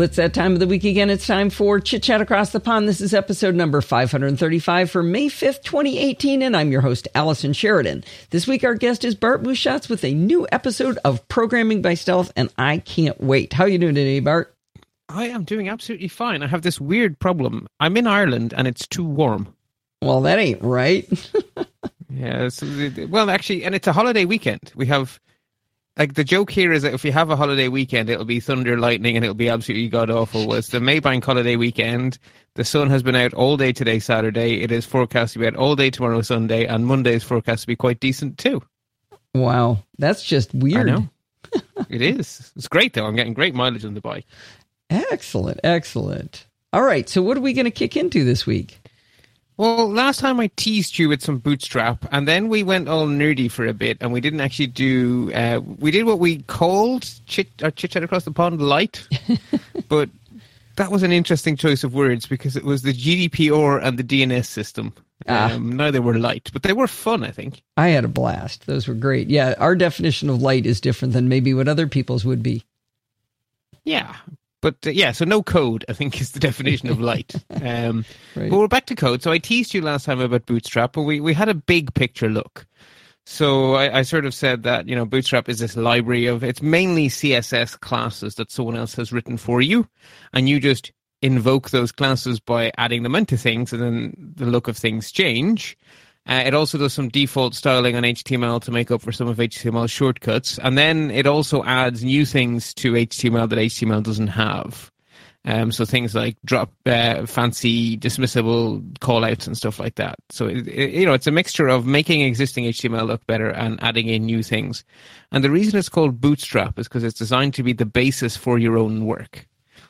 Well, it's that time of the week again. It's time for Chit Chat Across the Pond. This is episode number 535 for May 5th, 2018, and I'm your host, Allison Sheridan. This week, our guest is Bart Busschots with a new episode of Programming by Stealth, and I can't wait. How are you doing today, Bart? I am doing absolutely fine. I have this weird problem. I'm in Ireland and it's too warm. Well, that ain't right. yeah. well, actually, and it's a holiday weekend. We have like the joke here is that if you have a holiday weekend, it'll be thunder, lightning, and it'll be absolutely god awful. Was the May bank holiday weekend? The sun has been out all day today, Saturday. It is forecast to be out all day tomorrow, Sunday, and Monday is forecast to be quite decent too. Wow, that's just weird. I know. it is. It's great though. I'm getting great mileage on the bike. Excellent, excellent. All right, so what are we going to kick into this week? Well, last time I teased you with some bootstrap, and then we went all nerdy for a bit, and we didn't actually do. Uh, we did what we called chit or chit chat across the pond light, but that was an interesting choice of words because it was the GDPR and the DNS system. Ah. Um, neither were light, but they were fun. I think I had a blast. Those were great. Yeah, our definition of light is different than maybe what other people's would be. Yeah, but uh, yeah, so no code, I think, is the definition of light. Um, right. But we're back to code. So I teased you last time about Bootstrap, but we, we had a big picture look. So I, I, sort of said that you know Bootstrap is this library of it's mainly CSS classes that someone else has written for you, and you just invoke those classes by adding them into things, and then the look of things change. Uh, it also does some default styling on HTML to make up for some of HTML shortcuts. And then it also adds new things to HTML that HTML doesn't have. Um, so things like drop uh, fancy dismissible callouts and stuff like that. So it, it, you know, it's a mixture of making existing HTML look better and adding in new things. And the reason it's called Bootstrap is because it's designed to be the basis for your own work.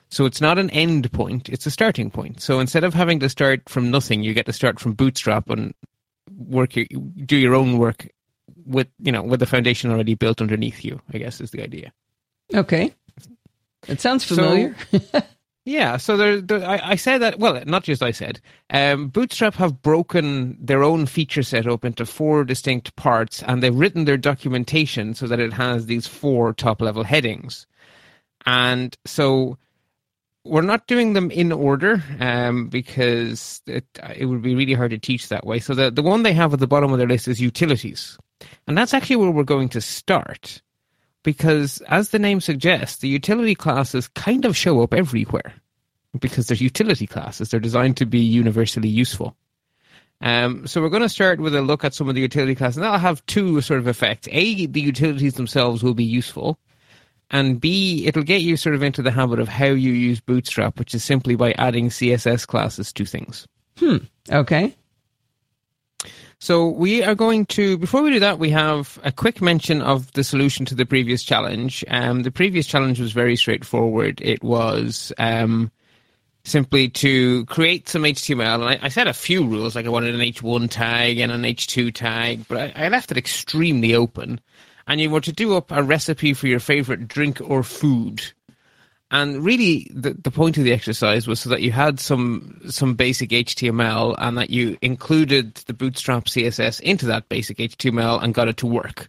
So it's not an end point; it's a starting point. So instead of having to start from nothing, you get to start from Bootstrap and work your, do your own work with you know with the foundation already built underneath you. I guess is the idea. Okay, it sounds familiar. So, yeah, so there, there I, I, said that. Well, not just I said. Um, Bootstrap have broken their own feature set up into four distinct parts, and they've written their documentation so that it has these four top level headings. And so we're not doing them in order um, because it, it would be really hard to teach that way. So the, the one they have at the bottom of their list is utilities. And that's actually where we're going to start because, as the name suggests, the utility classes kind of show up everywhere because they're utility classes. They're designed to be universally useful. Um, so we're going to start with a look at some of the utility classes. And that'll have two sort of effects. A, the utilities themselves will be useful and B, it'll get you sort of into the habit of how you use Bootstrap, which is simply by adding CSS classes to things. Hmm. Okay. So we are going to, before we do that, we have a quick mention of the solution to the previous challenge. Um, the previous challenge was very straightforward. It was um, simply to create some HTML. And I, I, set a few rules, like I wanted an H1 tag and an H2 tag, but I, I left it extremely open and you were to do up a recipe for your favorite drink or food. And really, the, the point of the exercise was so that you had some some basic HTML and that you included the Bootstrap CSS into that basic HTML and got it to work.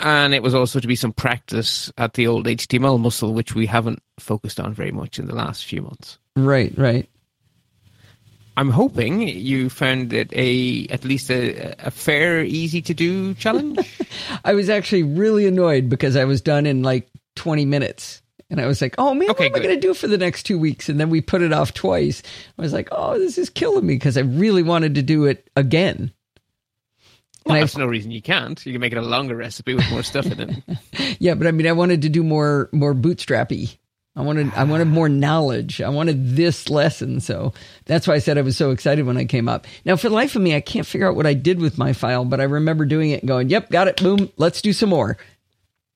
And it was also to be some practice at the old HTML muscle, which we haven't focused on very much in the last few months. Right, right. I'm hoping you found it a at least a, a fair, easy to do challenge. I was actually really annoyed because I was done in like 20 minutes. And I was like, oh man, okay, what am good. I going to do for the next two weeks? And then we put it off twice. I was like, oh, this is killing me because I really wanted to do it again. Well, there's no reason you can't. You can make it a longer recipe with more stuff in it. yeah, but I mean, I wanted to do more more bootstrappy I wanted I wanted more knowledge. I wanted this lesson. So that's why I said I was so excited when I came up. Now, for the life of me, I can't figure out what I did with my file, but I remember doing it and going, "Yep, got it. Boom. Let's do some more."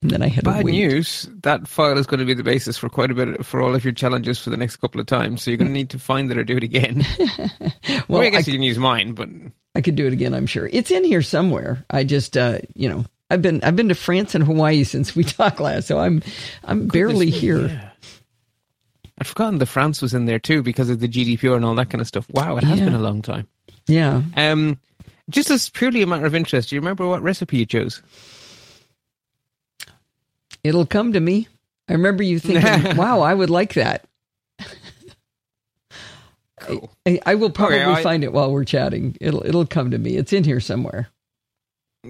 And then I had bad news. That file is going to be the basis for quite a bit for all of your challenges for the next couple of times. So you're going to need to find it or do it again. well, I guess I, you can use mine, but I could do it again. I'm sure it's in here somewhere. I just, uh, you know, I've been I've been to France and Hawaii since we talked last, so I'm I'm barely here. Yeah. I'd forgotten the France was in there too because of the GDPR and all that kind of stuff. Wow, it has yeah. been a long time. Yeah. Um, just as purely a matter of interest, do you remember what recipe you chose? It'll come to me. I remember you thinking, "Wow, I would like that." Cool. I, I will probably okay, I, find it while we're chatting. It'll it'll come to me. It's in here somewhere.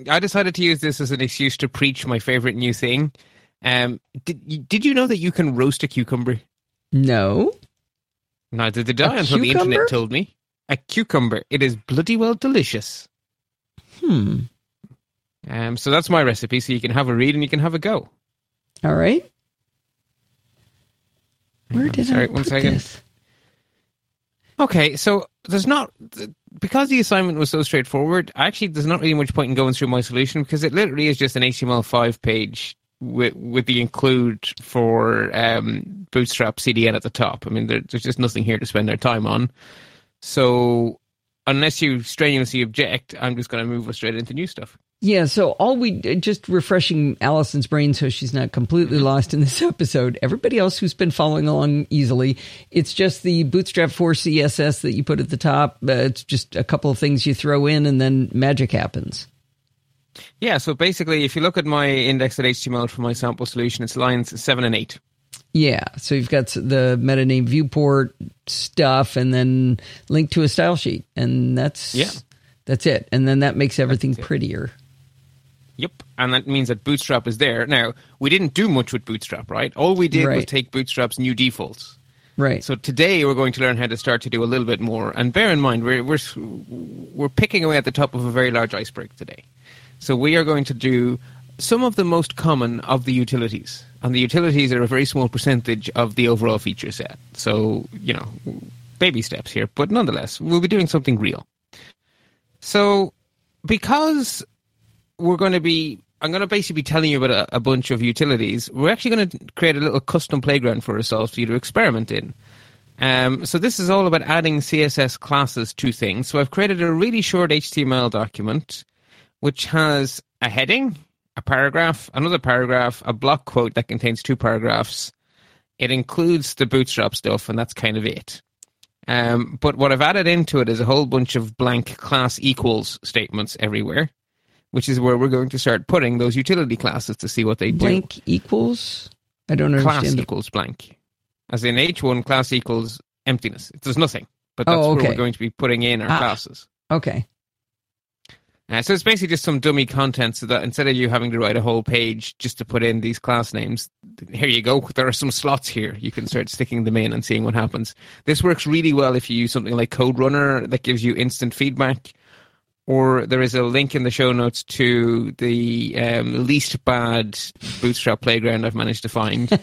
I decided to use this as an excuse to preach my favorite new thing. Um, did did you know that you can roast a cucumber? No. Neither did I until the internet told me. A cucumber. It is bloody well delicious. Hmm. Um, so that's my recipe. So you can have a read and you can have a go. All right. Where did Sorry, I put this? Okay, so there's not because the assignment was so straightforward. Actually, there's not really much point in going through my solution because it literally is just an HTML5 page with with the include for um, Bootstrap CDN at the top. I mean, there, there's just nothing here to spend their time on. So unless you strenuously object, I'm just going to move us straight into new stuff. Yeah, so all we just refreshing Allison's brain so she's not completely lost in this episode. Everybody else who's been following along easily, it's just the Bootstrap 4 CSS that you put at the top. Uh, it's just a couple of things you throw in and then magic happens. Yeah, so basically, if you look at my index.html for my sample solution, it's lines 7 and 8. Yeah, so you've got the meta name viewport stuff and then link to a style sheet. And that's, yeah. that's it. And then that makes everything prettier. Yep, and that means that Bootstrap is there. Now, we didn't do much with Bootstrap, right? All we did right. was take Bootstrap's new defaults. Right. So today we're going to learn how to start to do a little bit more. And bear in mind, we're we're we're picking away at the top of a very large iceberg today. So we are going to do some of the most common of the utilities, and the utilities are a very small percentage of the overall feature set. So you know, baby steps here, but nonetheless, we'll be doing something real. So because we're going to be I'm going to basically be telling you about a, a, bunch of utilities. We're actually going to create a little custom playground for ourselves for you to experiment in. Um, so this is all about adding CSS classes to things. So I've created a really short HTML document, which has a heading, a paragraph, another paragraph, a block quote that contains two paragraphs. It includes the bootstrap stuff, and that's kind of it. Um, but what I've added into it is a whole bunch of blank class equals statements everywhere which is where we're going to start putting those utility classes to see what they blank do. Blank equals? I don't understand. Class equals blank. As in H1, class equals emptiness. It does nothing. But that's oh, okay. where we're going to be putting in our ah, classes. Okay. Uh, so it's basically just some dummy content so that instead of you having to write a whole page just to put in these class names, here you go. There are some slots here. You can start sticking them in and seeing what happens. This works really well if you use something like CodeRunner that gives you instant feedback or there is a link in the show notes to the um, least bad Bootstrap playground I've managed to find.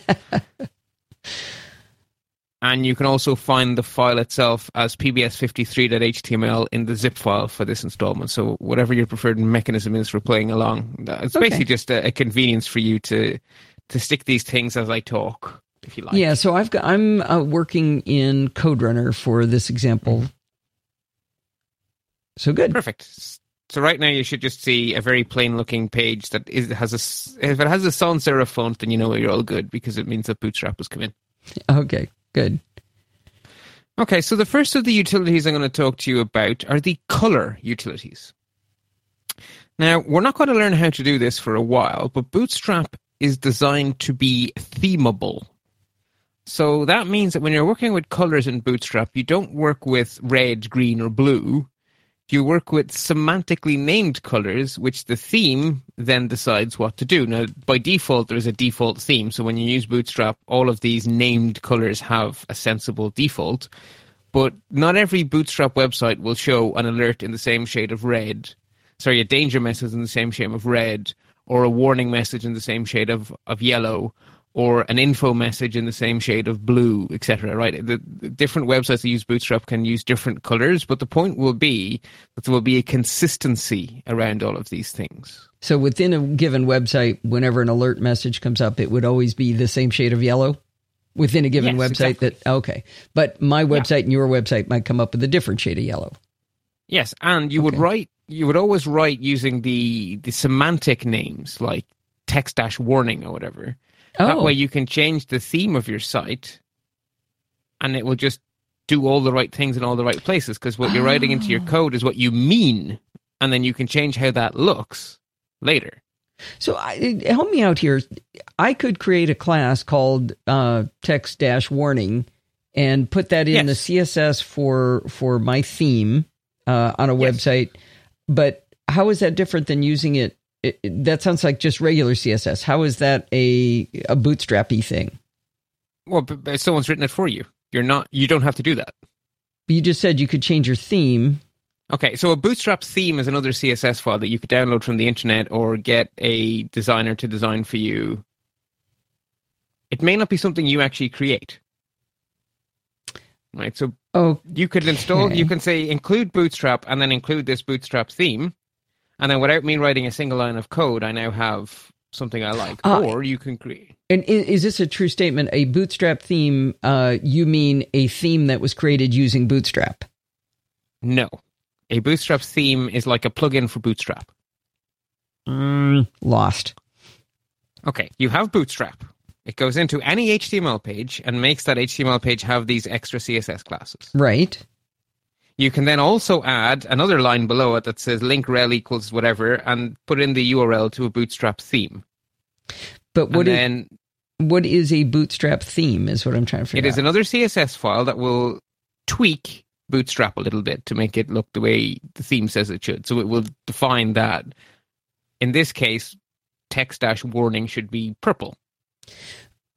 and you can also find the file itself as pbs53.html in the zip file for this installment. So whatever your preferred mechanism is for playing along, it's okay. basically just a, a, convenience for you to to stick these things as I talk. If you like. Yeah, so I've got I'm uh, working in CodeRunner for this example. Mm-hmm so good. Perfect. So right now you should just see a very plain looking page that is, has a if it has a sans serif font then you know you're all good because it means that Bootstrap has come in. Okay, good. Okay, so the first of the utilities I'm going to talk to you about are the color utilities. Now, we're not going to learn how to do this for a while, but Bootstrap is designed to be themable. So that means that when you're working with colors in Bootstrap, you don't work with red, green, or blue you work with semantically named colors, which the theme then decides what to do. Now, by default, there's a default theme. So when you use Bootstrap, all of these named colors have a sensible default. But not every Bootstrap website will show an alert in the same shade of red. Sorry, a danger message in the same shade of red, or a warning message in the same shade of, of yellow, or an info message in the same shade of blue, etc. Right? The, the, different websites that use Bootstrap can use different colors, but the point will be that there will be a consistency around all of these things. So within a given website, whenever an alert message comes up, it would always be the same shade of yellow within a given yes, website. Exactly. That okay, but my website yeah. and your website might come up with a different shade of yellow. Yes, and you okay. would write. You would always write using the the semantic names like text dash warning or whatever Oh. That way you can change the theme of your site and it will just do all the right things in all the right places because what you're writing into your oh. code is what you mean and then you can change how that looks later. So I, help me out here. I could create a class called uh, text dash warning and put that in yes. the CSS for for my theme uh, on a yes. website. But how is that different than using it, it, it? That sounds like just regular CSS. How is that a a bootstrappy thing? Well, but someone's written it for you. You're not. You don't have to do that. You just said you could change your theme. Okay, so a Bootstrap theme is another CSS file that you could download from the internet or get a designer to design for you. It may not be something you actually create. Right, so oh, you could install, you can say include Bootstrap and then include this Bootstrap theme. And then without me writing a single line of code, I now have something I like. Uh, or you can create. And is this a true statement? A Bootstrap theme, uh, you mean a theme that was created using Bootstrap? No a Bootstrap theme is like a plugin for Bootstrap. Mm, lost. Okay, you have Bootstrap. It goes into any HTML page and makes that HTML page have these extra CSS classes. Right. You can then also add another line below it that says link rel equals whatever and put in the URL to a Bootstrap theme. But what is, then, what is a Bootstrap theme is what I'm trying to figure out. It is another CSS file that will tweak bootstrap a little bit to make it look the way the theme says it should. So it will define that. In this case, text dash warning should be purple.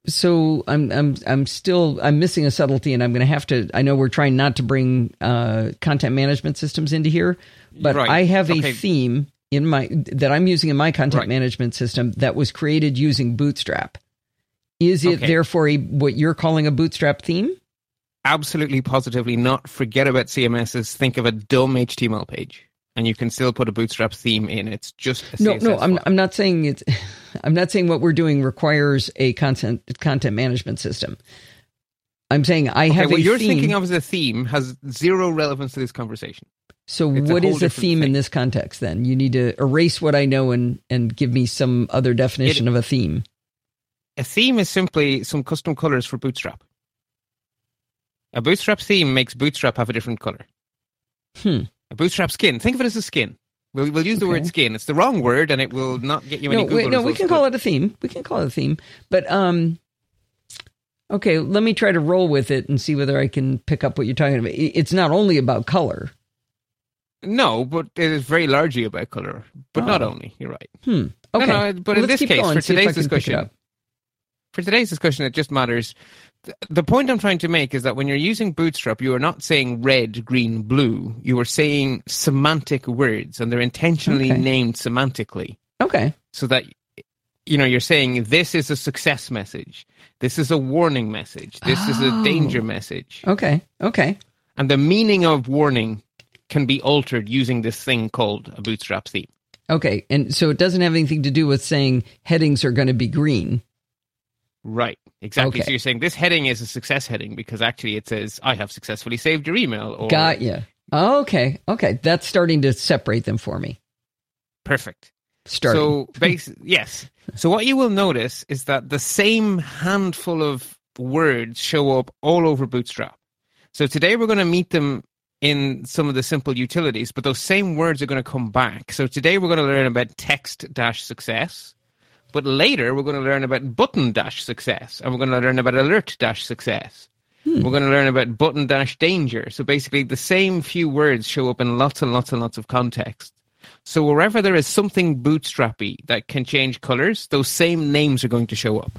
So I'm I'm I'm still I'm missing a subtlety, and I'm going to have to. I know we're trying not to bring uh, content management systems into here, but right. I have a theme in my that I'm using in my content right. management system that was created using Bootstrap. Is it okay. therefore a, what you're calling a Bootstrap theme? absolutely positively not forget about CMSs. Think of a dumb HTML page, and you can still put a Bootstrap theme in. It's just no, no. I'm I'm not saying it's. I'm not saying what we're doing requires a content content management system. I'm saying I okay, have what you're theme. thinking of as a theme has zero relevance to this conversation. So it's what a is a theme thing. in this context then? You need to erase what I know and and give me some other definition it, of a theme. A theme is simply some custom colors for Bootstrap. A bootstrap theme makes bootstrap have a different color. Hmm. A bootstrap skin. Think of it as a skin. We'll, we'll use the okay. word skin. It's the wrong word, and it will not get you any. No, Google wait, no, we can call it a theme. We can call it a theme. But um, okay, let me try to roll with it and see whether I can pick up what you're talking about. It's not only about color. No, but it is very largely about color, but oh. not only. You're right. Hmm. Okay. No, no, but well, in this case, for today's discussion, for today's discussion, it just matters the point I'm trying to make is that when you're using Bootstrap, you are not saying red, green, blue. You are saying semantic words, and they're intentionally okay. named semantically. Okay. So that you know you're saying this is a success message, this is a warning message, this oh. is a oh. danger oh. message. Okay. Okay. And the meaning of warning can be altered using this thing called a Bootstrap theme. Okay, and so it doesn't have anything to do with saying headings are going to be green. Right. Exactly. Okay. So you're saying this heading is a success heading because actually it says, I have successfully saved your email. Or, Got you. Okay. Okay. That's starting to separate them for me. Perfect. Starting. So, base, yes. So what you will notice is that the same handful of words show up all over Bootstrap. So today we're going to meet them in some of the simple utilities, but those same words are going to come back. So today we're going to learn about text dash success. But later, we're going to learn about button dash success, and we're going to learn about alert dash success. Hmm. We're going to learn about button dash danger. So basically, the same few words show up in lots and lots and lots of context. So wherever there is something bootstrappy that can change colors, those same names are going to show up.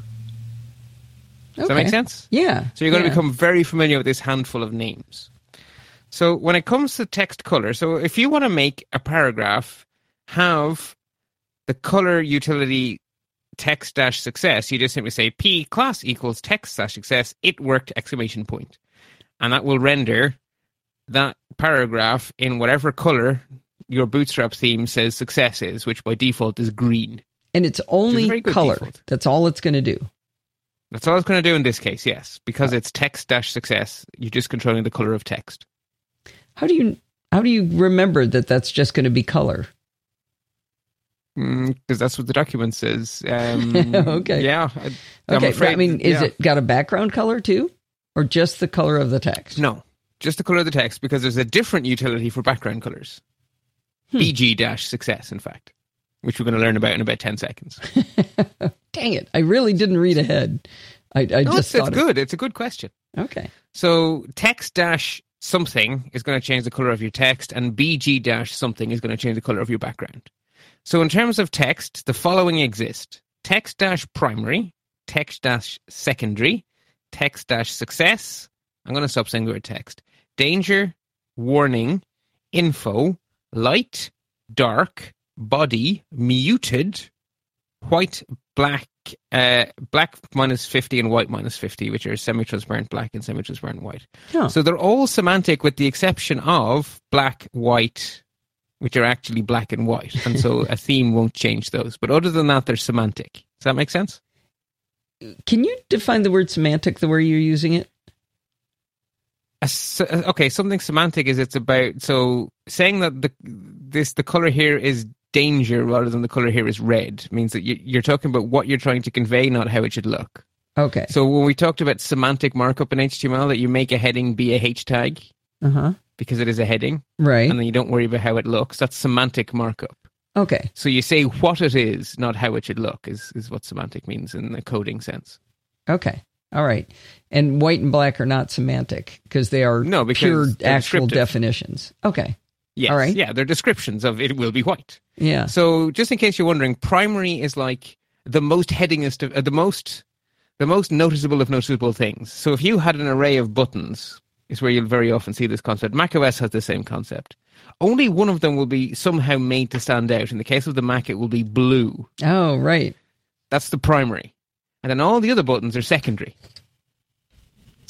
Does okay. that make sense? Yeah. So you're going yeah. to become very familiar with this handful of names. So when it comes to text color, so if you want to make a paragraph have the color utility text dash success, you just simply say p class equals text dash success. It worked! Exclamation point, and that will render that paragraph in whatever color your Bootstrap theme says success is, which by default is green. And it's only color. Default. That's all it's going to do. That's all it's going to do in this case, yes, because it's text dash success. You're just controlling the color of text. How do you how do you remember that that's just going to be color? Because mm, that's what the document says. Um, okay. Yeah. I, okay. Afraid, I mean, is yeah. it got a background color too, or just the color of the text? No, just the color of the text because there's a different utility for background colors. Hmm. BG dash success, in fact. which we're going to learn about in about 10 seconds. Dang it. I really didn't read ahead. I, I no, just it's, it's good. It's a good question. Okay. So text dash something is going to change the color of your text, and BG dash something is going to change the color of your background. So in terms of text, the following exist text dash primary, text dash secondary, text dash success. I'm going to stop saying the word text. Danger, warning, info, light, dark, body, muted, white, black, uh, black minus 50 and white minus 50, which are semi transparent black and semi transparent white. Huh. So they're all semantic with the exception of black, white, which are actually black and white. And so a theme won't change those. But other than that, they're semantic. Does that make sense? Can you define the word semantic the way you're using it? okay, something semantic is it's about so saying that the this the color here is danger rather than the color here is red means that you, are talking about what you're trying to convey, not how it should look. Okay. So when we talked about semantic markup in HTML, that you make a heading be a H tag uh-huh. Because it is a heading, right? And then you don't worry about how it looks. That's semantic markup. Okay. So you say what it is, not how it should look, is is what semantic means in the coding sense. Okay. All right. And white and black are not semantic because they are no, pure actual definitions. Okay. Yes. All right. Yeah, they're descriptions of it will be white. Yeah. So just in case you're wondering, primary is like the most headingest of uh, the most the most noticeable of noticeable things. So if you had an array of buttons, is where you'll very often see this concept. macOS has the same concept. Only one of them will be somehow made to stand out. In the case of the Mac, it will be blue. Oh, right. That's the primary. And then all the other buttons are secondary.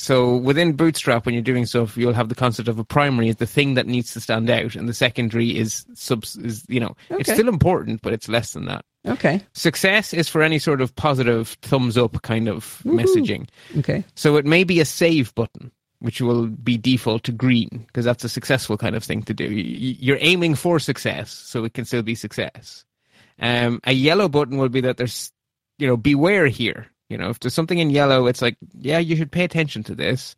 So within Bootstrap, when you're doing stuff, you'll have the concept of a primary is the thing that needs to stand out, and the secondary is subs is you know okay. it's still important, but it's less than that. Okay. Success is for any sort of positive thumbs up kind of Woo-hoo. messaging. Okay. So it may be a save button, which will be default to green because that's a successful kind of thing to do. You're aiming for success, so it can still be success. Um, a yellow button will be that there's, you know, beware here. You know, if there's something in yellow, it's like, yeah, you should pay attention to this.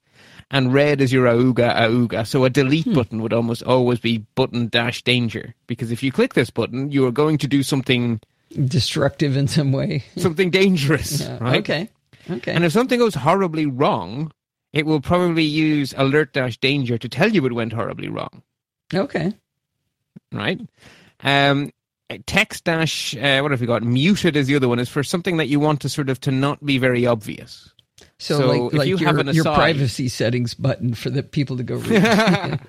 And red is your auga auga. So a delete hmm. button would almost always be button dash danger because if you click this button, you are going to do something destructive in some way, something dangerous, yeah. right? Okay. Okay. And if something goes horribly wrong, it will probably use alert dash danger to tell you it went horribly wrong. Okay. Right. Um, text dash uh, what have we got muted is the other one is for something that you want to sort of to not be very obvious so, so like, like you your, aside, your privacy settings button for the people to go read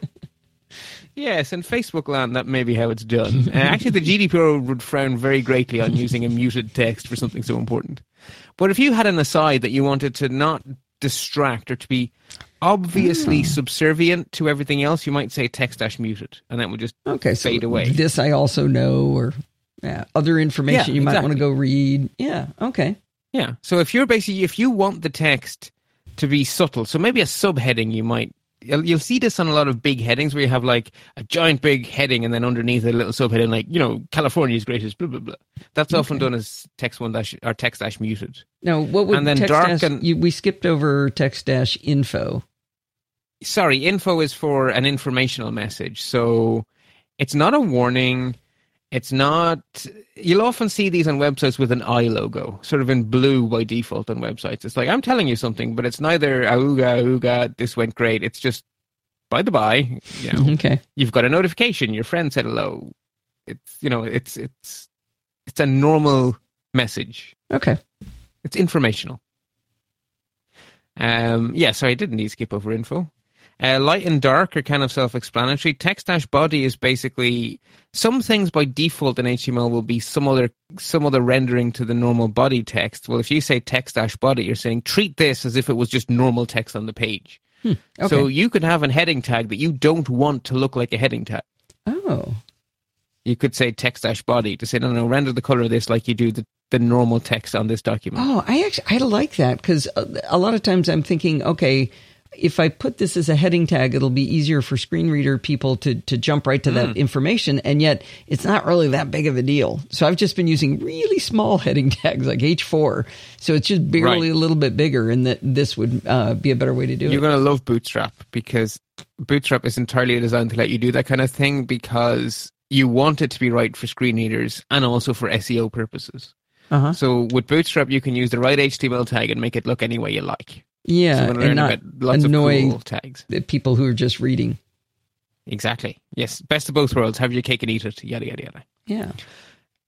yes and facebook land that may be how it's done uh, actually the gdpr would frown very greatly on using a muted text for something so important but if you had an aside that you wanted to not distract or to be obviously mm. subservient to everything else, you might say text dash muted, and that would just okay, fade so away. This I also know, or yeah, other information yeah, you might want to go read. Yeah, okay. Yeah. So if you're basically if you want the text to be subtle, so maybe a subheading you might you'll see this on a lot of big headings where you have like a giant big heading and then underneath a little subheading like you know California's greatest blah blah blah. That's okay. often done as text one dash or text dash muted. No, what would and then dark dash, and, you, we skipped over text dash info. Sorry, info is for an informational message, so it's not a warning. It's not. You'll often see these on websites with an i logo, sort of in blue by default on websites. It's like I'm telling you something, but it's neither auga auga. This went great. It's just by the by. You know, okay. You've got a notification. Your friend said hello. It's you know. It's it's it's a normal message. Okay. It's informational. Um. Yeah. So I didn't need to skip over info. Uh, light and dark are kind of self-explanatory. Text dash body is basically some things by default in HTML will be some other some other rendering to the normal body text. Well, if you say text dash body, you're saying treat this as if it was just normal text on the page. Hmm, okay. So you could have a heading tag that you don't want to look like a heading tag. Oh. You could say text dash body to say no, no, render the color of this like you do the the normal text on this document. Oh, I actually I like that because a, a lot of times I'm thinking, okay if I put this as a heading tag, it'll be easier for screen reader people to, to jump right to mm. that hmm. information. And yet it's not really that big of a deal. So I've just been using really small heading tags like H4. So it's just barely right. a little bit bigger and that this would uh, be a better way to do You're it. You're going to love Bootstrap because Bootstrap is entirely designed to let you do that kind of thing because you want it to be right for screen readers and also for SEO purposes. Uh-huh. So with Bootstrap, you can use the right HTML tag and make it look any way you like. Yeah, So and not about lots annoy of cool tags. the people who are just reading. Exactly. Yes. Best of both worlds. Have your cake and eat it. Yada yada yada. Yeah.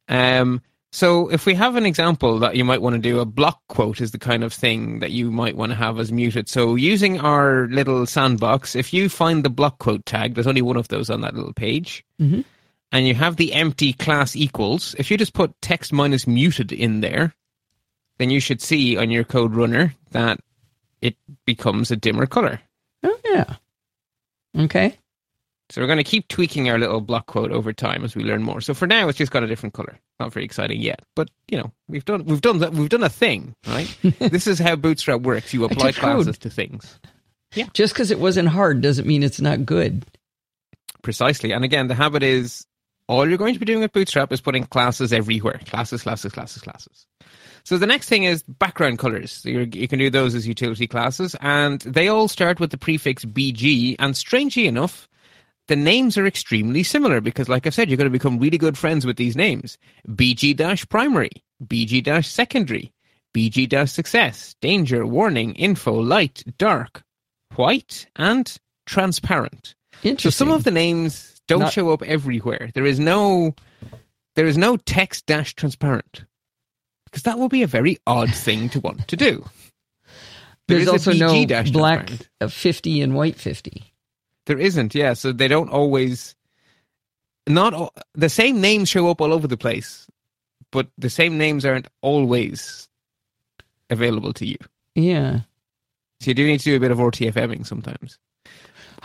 Um, so if we have an example that you might want to do, a block quote is the kind of thing that you might want to have as muted. So using our little sandbox, if you find the block quote tag, there's only one of those on that little page, Mhm. and you have the empty class equals. If you just put text minus muted in there, then you should see on your CodeRunner that it becomes a dimmer color. Oh yeah. Okay. So we're going to keep tweaking our little block quote over time as we learn more. So for now, it's just got a different color. Not very exciting yet, but you know we've done we've done that we've done a thing, right? this is how Bootstrap works. You apply did code. classes to things, Yeah. Just because it wasn't hard doesn't mean it's not good. precisely. And again, the habit is all you're going to be doing with Bootstrap is putting classes everywhere. Classes, classes, classes, classes. So the next thing is background colors. So you can do those as utility classes, and they all start with the prefix BG. And strangely enough, the names are extremely similar because, like I said, you're going to become really good friends with these names. BG primary, BG secondary, BG success, danger, warning, info, light, dark, white, and transparent. Interesting. So some of the names don't Not- show up everywhere. There is no there is no text dash transparent. Because that will be a very odd thing to want to do. There There's also no black 50 and white 50. There isn't, yeah. So they don't always not all, the same names show up all over the place, but the same names aren't always available to you. Yeah. So you do need to do a bit of RTFMing sometimes.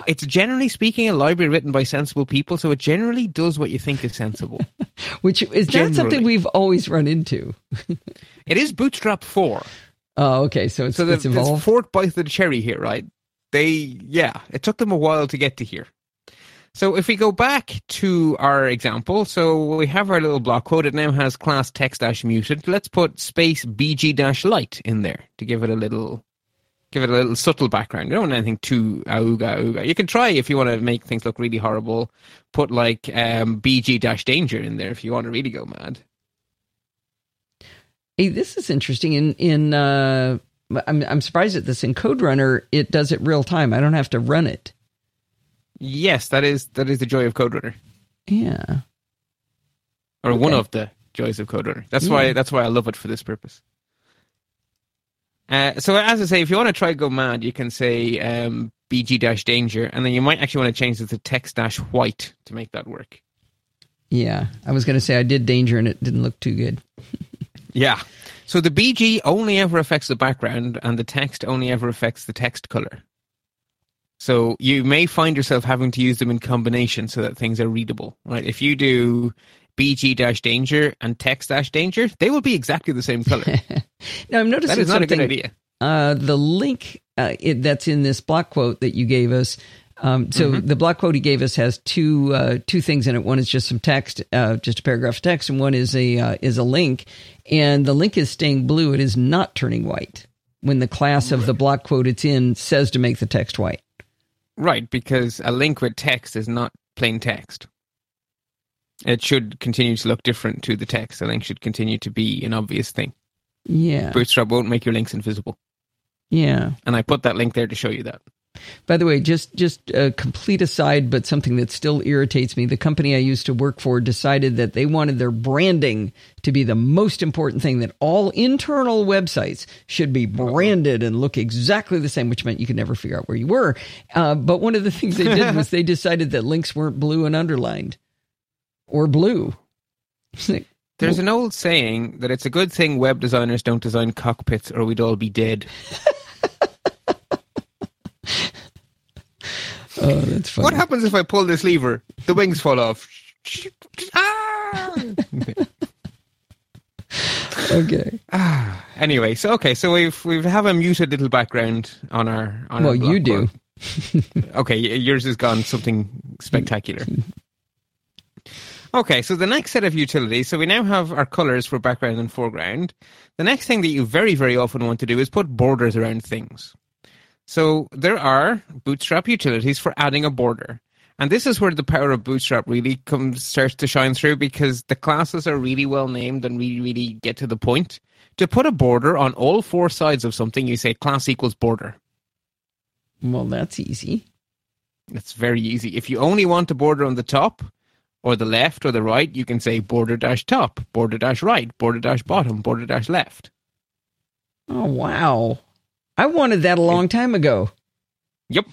It's generally speaking a library written by sensible people, so it generally does what you think is sensible. Which is not something we've always run into. it is Bootstrap 4. Oh, okay. So it's, So the, it's it's evolved. fourth bite of the cherry here, right? They, yeah, it took them a while to get to here. So if we go back to our example, so we have our little block quote. It now has class text dash muted. Let's put space bg dash light in there to give it a little, give it a little subtle background. You don't want anything too auga auga. You can try if you want to make things look really horrible. Put like um, bg dash danger in there if you want to really go mad. Hey, this is interesting. In in uh, I'm I'm surprised at this. In CodeRunner, it does it real time. I don't have to run it. Yes, that is that is the joy of CodeRunner. Yeah. or one of the joys of CodeRunner. That's Yeah. why that's why I love it for this purpose. Uh, so as I say, if you want to try go mad, you can say um, BG dash danger, and then you might actually want to change it to text dash white to make that work. Yeah. I was going to say I did danger and it didn't look too good. Yeah. So the BG only ever affects the background, and the text only ever affects the text color. So you may find yourself having to use them in combination so that things are readable. Right? If you do BG dash danger and text dash danger, they will be exactly the same color. Now I'm noticing that is not a good idea. Uh, the link uh, it, that's in this block quote that you gave us. Um, so the block quote he gave us has two uh, two things in it. One is just some text, uh, just a paragraph of text, and one is a uh, is a link. And the link is staying blue. It is not turning white when the class of the block quote it's in says to make the text white. Right, because a link with text is not plain text. It should continue to look different to the text. A link should continue to be an obvious thing. Yeah, Bootstrap won't make your links invisible. yeah. And I put that link there to show you that. By the way, just just a complete aside, but something that still irritates me. The company I used to work for decided that they wanted their branding to be the most important thing. That all internal websites should be branded and look exactly the same, which meant you could never figure out where you were. Uh, but one of the things they did was they decided that links weren't blue and underlined, or blue. There's an old saying that it's a good thing web designers don't design cockpits or we'd all be dead. oh, that's funny. What happens if I pull this lever? The wings fall off. Ah! Okay. anyway, so okay, so we've we have a muted little background on our. On Well, our you do. okay, yours has gone something spectacular. Okay, so the next set of utilities. So we now have our colors for background and foreground. The next thing that you very very often want to do is put borders around things. So there are Bootstrap utilities for adding a border. And this is where the power of Bootstrap really comes starts to shine through because the classes are really well named and really, really get to the point. To put a border on all four sides of something, you say class equals border. Well, that's easy. It's very easy. If you only want a border on the top, or the left, or the right, you can say border dash top, border dash right, border dash bottom, border dash left. Oh wow! I wanted that a long time ago. Yep.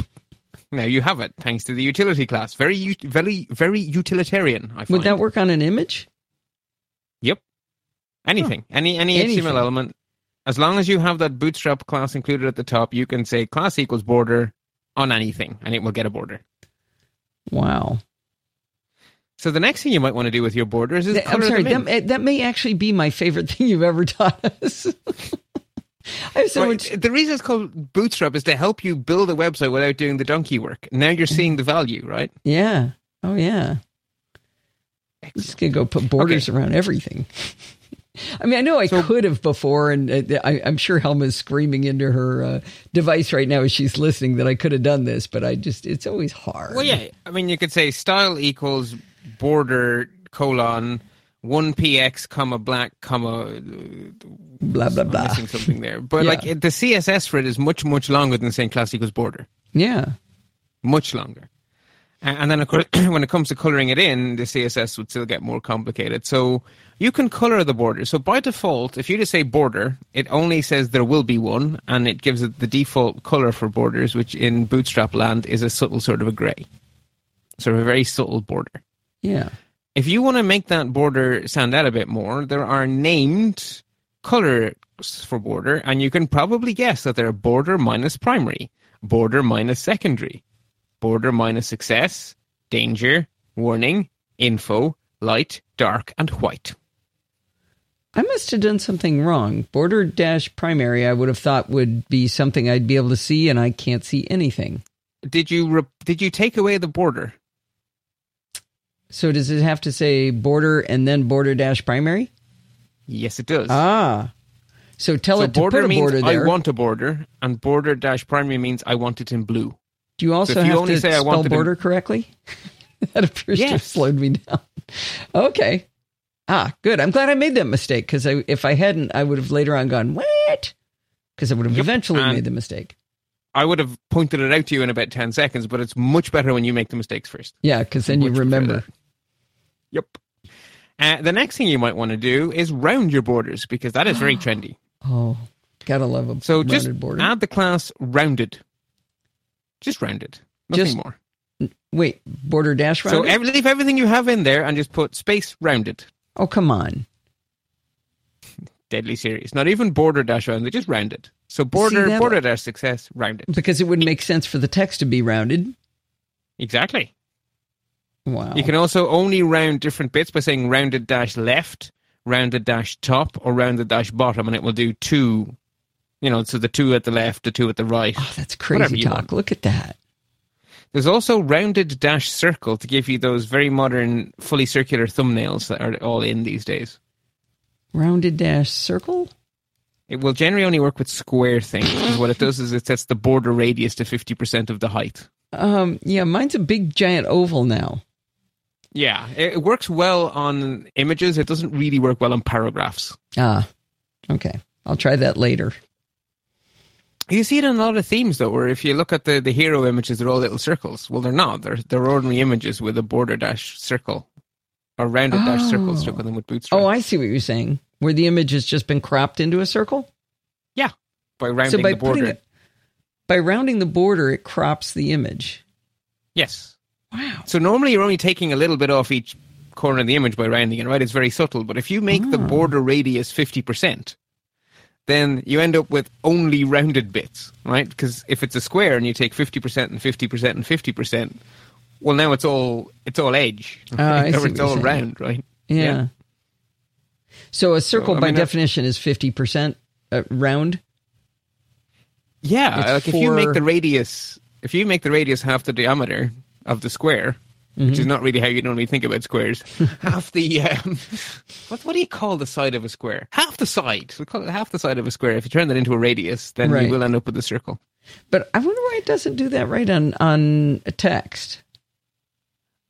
Now you have it, thanks to the utility class. Very, very, very utilitarian. I find. Would that work on an image? Yep. Anything, huh. any any Anything. HTML element, as long as you have that Bootstrap class included at the top, you can say class equals border on anything, and it will get a border. Wow. So the next thing you might want to do with your borders is that, I'm sorry, that, that, may actually be my favorite thing you've ever taught us. I have so right. much. The reason it's called Bootstrap is to help you build a website without doing the donkey work. Now you're seeing the value, right? Yeah. Oh yeah. Excellent. Just gonna go put borders okay. around everything. I mean, I know I so, could have before, and uh, I, am sure Helma's screaming into her uh, device right now as she's listening that I could have done this, but I just, it's always hard. Well, yeah. I mean, you could say style equals border colon 1px comma black comma blah blah blah. I'm missing something there, but yeah. like the CSS for it is much much longer than saying class equals border. Yeah, much longer. And then, of course, when it comes to coloring it in, the CSS would still get more complicated. So you can color the border. So by default, if you just say border, it only says there will be one, and it gives it the default color for borders, which in Bootstrap land is a subtle sort of a gray, sort of a very subtle border. Yeah. If you want to make that border stand out a bit more, there are named colors for border, and you can probably guess that they're border minus primary, border minus secondary, border minus success, danger, warning, info, light, dark, and white. I must have done something wrong. Border dash primary, I would have thought would be something I'd be able to see, and I can't see anything. Did you re- did you take away the border? So does it have to say border and then border dash primary? Yes, it does. Ah. So tell so it to border put a means border there. I want a border, and border dash primary means I want it in blue. Do you also so you have to say spell border in... correctly? that appears yes. to have slowed me down. Okay. Ah, good. I'm glad I made that mistake because if I hadn't, I would have later on gone, what? Because I would have yep. eventually and made the mistake. I would have pointed it out to you in about 10 seconds, but it's much better when you make the mistakes first. Yeah, because then much you remember. Yep. Uh, the next thing you might want to do is round your borders because that is very trendy. Oh, gotta love them. So just border. add the class rounded. Just rounded. Nothing just, more. Wait, border dash rounded? So every, leave everything you have in there and just put space rounded. Oh, come on. Deadly serious. Not even border dash rounded, just rounded. So border See, border dash success rounded. Because it wouldn't make sense for the text to be rounded. Exactly. Wow. You can also only round different bits by saying rounded dash left, rounded dash top, or rounded dash bottom, and it will do two. You know, so the two at the left, the two at the right. Oh, that's crazy talk. Want. Look at that. There's also rounded dash circle to give you those very modern, fully circular thumbnails that are all in these days. Rounded dash circle? It will generally only work with square things. what it does is it sets the border radius to 50% of the height. Um, yeah, mine's a big giant oval now. Yeah, it works well on images. It doesn't really work well on paragraphs. Ah, okay. I'll try that later. You see it in a lot of themes though, where if you look at the, the hero images, they're all little circles. Well, they're not. They're they're ordinary images with a border dash circle or rounded oh. dash circle stuck on them with bootstrap. Oh, I see what you're saying. Where the image has just been cropped into a circle. Yeah, by rounding so by the border. It, by rounding the border, it crops the image. Yes. Wow. So normally you're only taking a little bit off each corner of the image by rounding it, right? It's very subtle. But if you make oh. the ah. border radius 50%, then you end up with only rounded bits, right? Because if it's a square and you take 50% and 50% and 50%, well, now it's all it's all edge, right? Uh, or it's all round, right? Yeah. yeah. So a circle so, by mean, definition is 50% uh, round? Yeah, it's like for... if you make the radius if you make the radius half the diameter, of the square, mm-hmm. which is not really how you normally think about squares. half the um, what what do you call the side of a square? Half the side. We call it half the side of a square. If you turn that into a radius, then right. you will end up with a circle. But I wonder why it doesn't do that right on on a text.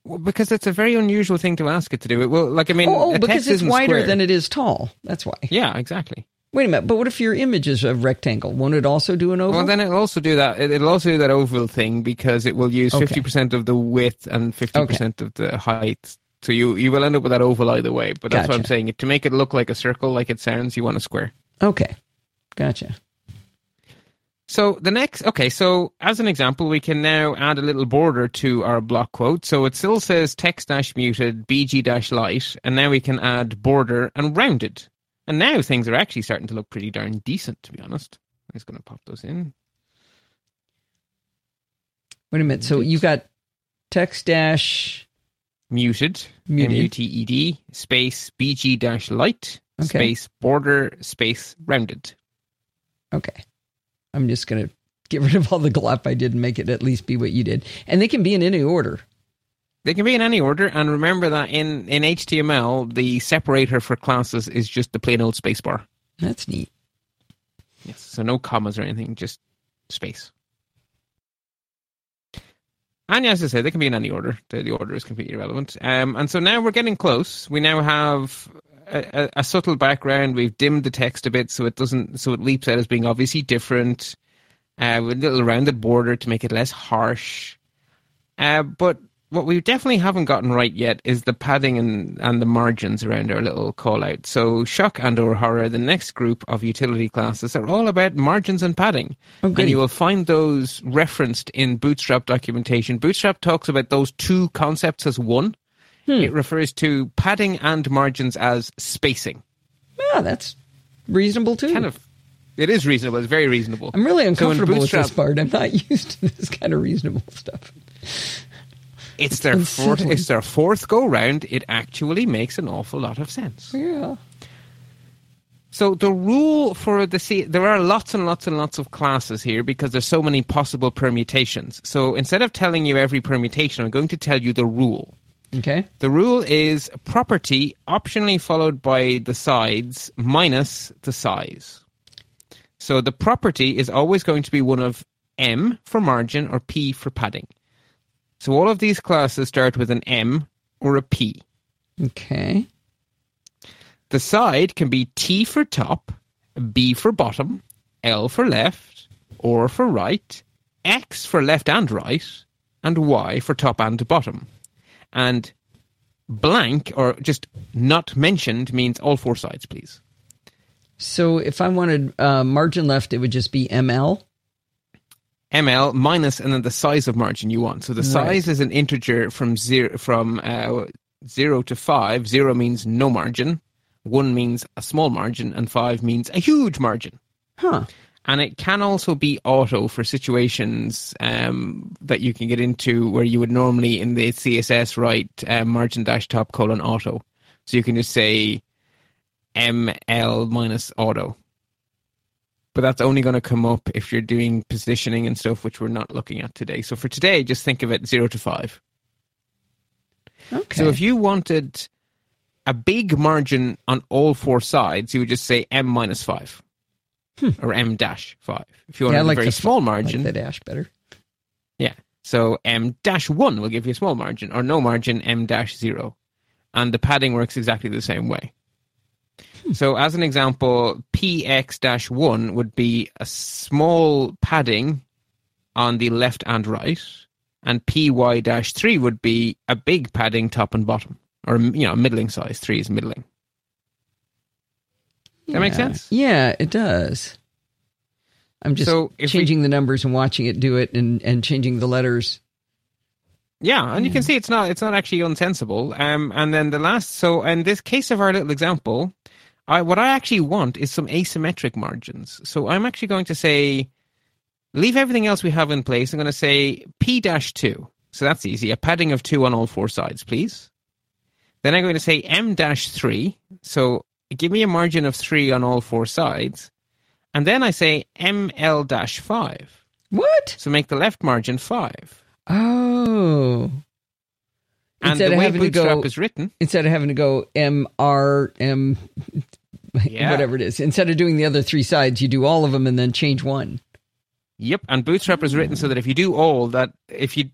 Well, because it's a very unusual thing to ask it to do. It will, like, I mean, oh, oh because it's wider square. than it is tall. That's why. Yeah, exactly. Wait a minute, but what if your image is a rectangle? Won't it also do an oval? Well, then it'll also do that. It'll also do that oval thing because it will use fifty okay. percent of the width and fifty okay. percent of the height. So you you will end up with that oval either way. But that's gotcha. what I'm saying. To make it look like a circle, like it sounds, you want a square. Okay, gotcha. So the next, okay, so as an example, we can now add a little border to our block quote. So it still says text dash muted, BG dash light, and now we can add border and rounded. And now things are actually starting to look pretty darn decent, to be honest. I'm just going to pop those in. Wait a minute. So you've got text dash muted, M U T E D, space BG dash light, okay. space border, space rounded. Okay. I'm just going to get rid of all the glop I did and make it at least be what you did. And they can be in any order. They can be in any order, and remember that in, in HTML, the separator for classes is just the plain old spacebar. That's neat. Yes, so no commas or anything, just space. And as I said, they can be in any order. The, the order is completely irrelevant. Um, and so now we're getting close. We now have a, a, subtle background. We've dimmed the text a bit so it doesn't, so it leaps out as being obviously different. Uh, with a little rounded border to make it less harsh. Uh, but what we definitely haven't gotten right yet is the padding and, and the margins around our little call out. So shock and or horror, the next group of utility classes are all about margins and padding. Oh, and you will find those referenced in Bootstrap documentation. Bootstrap talks about those two concepts as one. Hmm. It refers to padding and margins as spacing. Yeah, that's reasonable too. Kind of it is reasonable. It's very reasonable. I'm really uncomfortable so with this part. I'm not used to this kind of reasonable stuff. It's their fourth. It's their fourth go round. It actually makes an awful lot of sense. Yeah. So the rule for the C, there are lots and lots and lots of classes here because there's so many possible permutations. So instead of telling you every permutation, I'm going to tell you the rule. Okay. The rule is property optionally followed by the sides minus the size. So the property is always going to be one of M for margin or P for padding. So all of these classes start with an M or a P. Okay. The side can be T for top, B for bottom, L for left, or for right, X for left and right, and Y for top and bottom. And blank or just not mentioned means all four sides, please. So if I wanted uh, margin left, it would just be ML? ml minus and then the size of margin you want. So the size right. is an integer from zero from uh, zero to five. Zero means no margin, one means a small margin, and five means a huge margin. Huh. And it can also be auto for situations um, that you can get into where you would normally in the CSS write uh, margin dash top colon auto. So you can just say ml minus auto but that's only going to come up if you're doing positioning and stuff, which we're not looking at today. So for today, just think of it zero to five. Okay. So if you wanted a big margin on all four sides, you would just say M minus five hmm. or M dash five. If you wanted yeah, like a very small margin, like the dash better. Yeah. So M dash one will give you a small margin, or no margin M dash zero, and the padding works exactly the same way. So, as an example, px dash 1 would be a small padding on the left and right, and py dash 3 would be a big padding top and bottom, or you know, middling size. 3 is middling. Yeah. that make sense? Yeah, it does. I'm just so changing we, the numbers and watching it do it and, and changing the letters. Yeah, and you can see it's not it's not actually unsensible. Um, and then the last so in this case of our little example, I, what I actually want is some asymmetric margins. So I'm actually going to say, leave everything else we have in place. I'm going to say p dash two. So that's easy. A padding of 2 on all four sides, please. Then I'm going to say m dash three. So give me a margin of 3 on all four sides. And then I say ML dash five. What? So make the left margin 5. Oh. And instead the way Bootstrap go, is written. Instead of having to go M R M yeah. whatever it is. Instead of doing the other three sides, you do all of them and then change one. Yep, and Bootstrap is written so that if you do all that, if you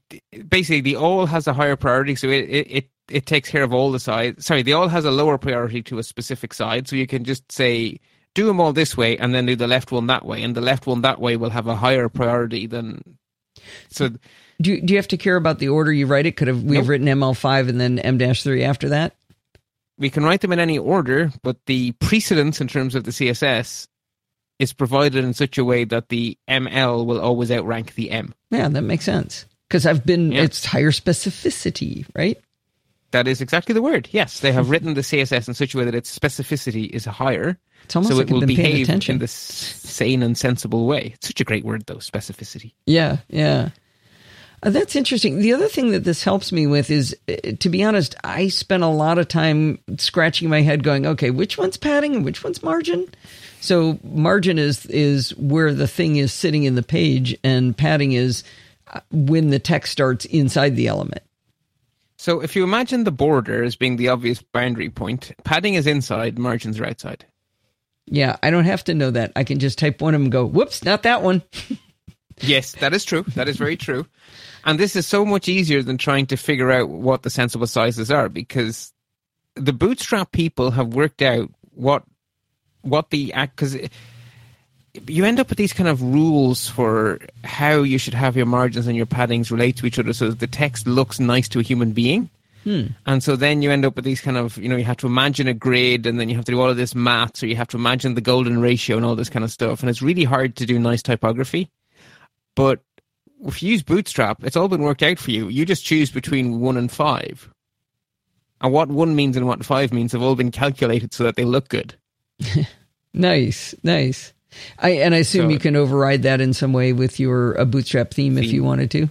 basically the all has a higher priority, so it it it takes care of all the sides. Sorry, the all has a lower priority to a specific side, so you can just say do them all this way and then do the left one that way, and the left one that way will have a higher priority than. So, do do you have to care about the order you write it? Could have we nope. have written ML five and then M three after that? We can write them in any order, but the precedence in terms of the CSS is provided in such a way that the ML will always outrank the M. Yeah, that makes sense. Because I've been, yeah. it's higher specificity, right? That is exactly the word. Yes, they have written the CSS in such a way that its specificity is higher. It's almost so like it will behave in this sane and sensible way. It's such a great word, though, specificity. Yeah, yeah. Uh, that's interesting. The other thing that this helps me with is, uh, to be honest, I spent a lot of time scratching my head going, okay, which one's padding and which one's margin? So margin is is where the thing is sitting in the page, and padding is uh, when the text starts inside the element. So if you imagine the border as being the obvious boundary point, padding is inside, margins are outside. Yeah, I don't have to know that. I can just type one of them and go, whoops, not that one. yes, that is true. That is very true. And this is so much easier than trying to figure out what the sensible sizes are because the bootstrap people have worked out what what the act because you end up with these kind of rules for how you should have your margins and your paddings relate to each other so that the text looks nice to a human being. Hmm. And so then you end up with these kind of, you know, you have to imagine a grid and then you have to do all of this math. or you have to imagine the golden ratio and all this kind of stuff. And it's really hard to do nice typography. But if you use Bootstrap, it's all been worked out for you. You just choose between one and five. And what one means and what five means have all been calculated so that they look good. nice, nice. I and I assume so, you can override that in some way with your a bootstrap theme, theme if you wanted to.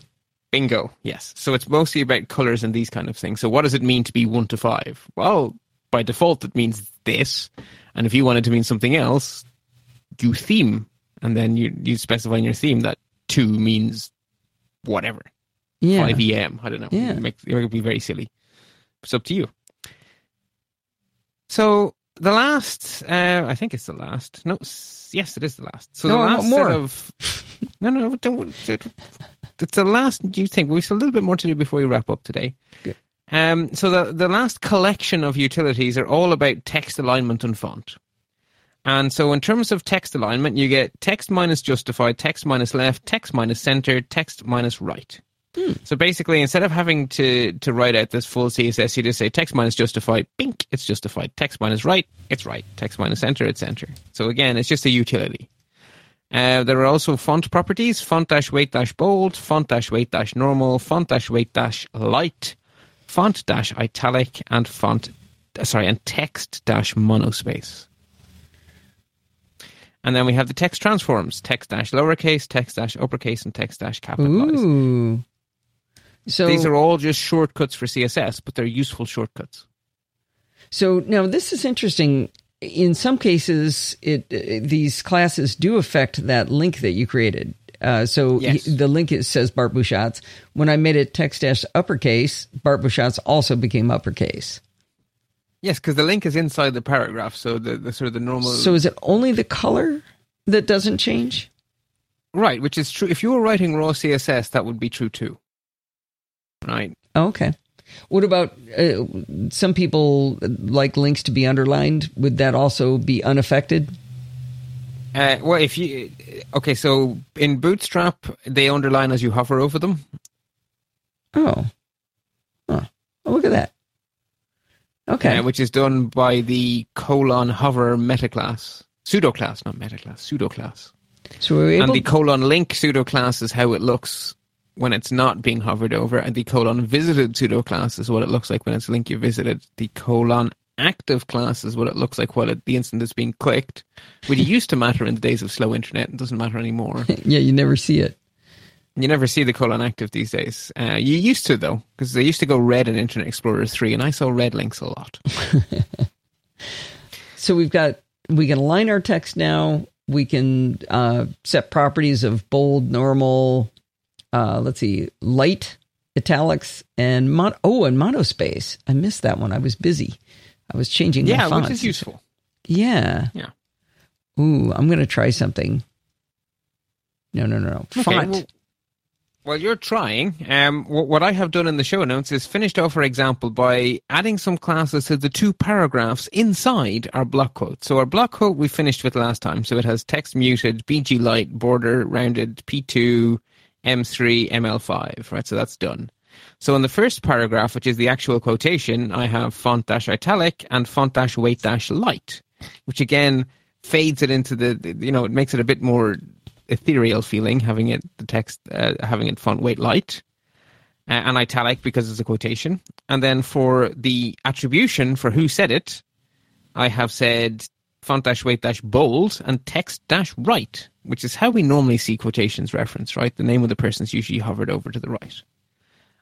Bingo. Yes. So it's mostly about colors and these kind of things. So what does it mean to be one to five? Well, by default, it means this. And if you wanted to mean something else, you theme, and then you you specify in your theme that two means whatever. Yeah. Five em. I don't know. Yeah. It would be very silly. It's up to you. So the last, uh, I think it's the last. No, yes, it is the last. So no, the last more. of no, no, no don't. It's the last. Do you think we've a little bit more to do before we wrap up today? Good. Um, so the the last collection of utilities are all about text alignment and font. And so in terms of text alignment, you get text minus justified, text minus left, text minus center, text minus right. Hmm. So basically, instead of having to, to write out this full CSS, you just say text minus justified, bink, it's justified. Text minus right, it's right. Text minus center, it's center. So again, it's just a utility. Uh, there are also font properties, font dash weight dash bold, font dash weight dash normal, font dash weight dash light, font dash italic, and font, sorry, and text dash monospace. And then we have the text transforms, text dash lowercase, text dash uppercase, and text dash capitalized. Ooh. So these are all just shortcuts for CSS, but they're useful shortcuts. So now this is interesting. In some cases, it uh, these classes do affect that link that you created. Uh, so yes. he, the link is, says Bart Busschots. When I made it text dash uppercase, Bart Busschots also became uppercase. Yes, because the link is inside the paragraph, so the, the sort of the normal. So is it only the color that doesn't change? Right, which is true. If you were writing raw CSS, that would be true too right? Okay. What about uh, some people like links to be underlined? Would that also be unaffected? Uh, well, if you okay, so in Bootstrap they underline as you hover over them. Oh, oh, look at that. Okay, uh, which is done by the colon hover meta class, pseudo class, not meta class, pseudo class. So we're able and the colon link pseudo class is how it looks when it's not being hovered over, and the colon visited pseudo class is what it looks like when it's link you visited. The colon active class is what it looks like while it, the instant is being clicked, which used to matter in the days of slow internet. It doesn't matter anymore. yeah, you never see it. You never see the colon active these days. Uh, you used to though, because they used to go red in Internet Explorer three, and I saw red links a lot. so we've got we can align our text now. We can uh, set properties of bold, normal, uh, let's see, light, italics, and mon- oh, and monospace. I missed that one. I was busy. I was changing. Yeah, which is useful. Yeah. Yeah. Ooh, I'm gonna try something. No, no, no, no. Okay, font. Well, well, you're trying. Um, what I have done in the show notes is finished off our example by adding some classes to the two paragraphs inside our block quote. So our block quote we finished with last time. So it has text muted, BG light, border rounded, P2, M3, ML5, right? So that's done. So in the first paragraph, which is the actual quotation, I have font dash italic and font dash weight dash light, which again fades it into the, you know, it makes it a bit more ethereal feeling having it the text uh, having it font weight light uh, and italic because it's a quotation and then for the attribution for who said it i have said font dash weight dash bold and text dash right which is how we normally see quotations referenced right the name of the person is usually hovered over to the right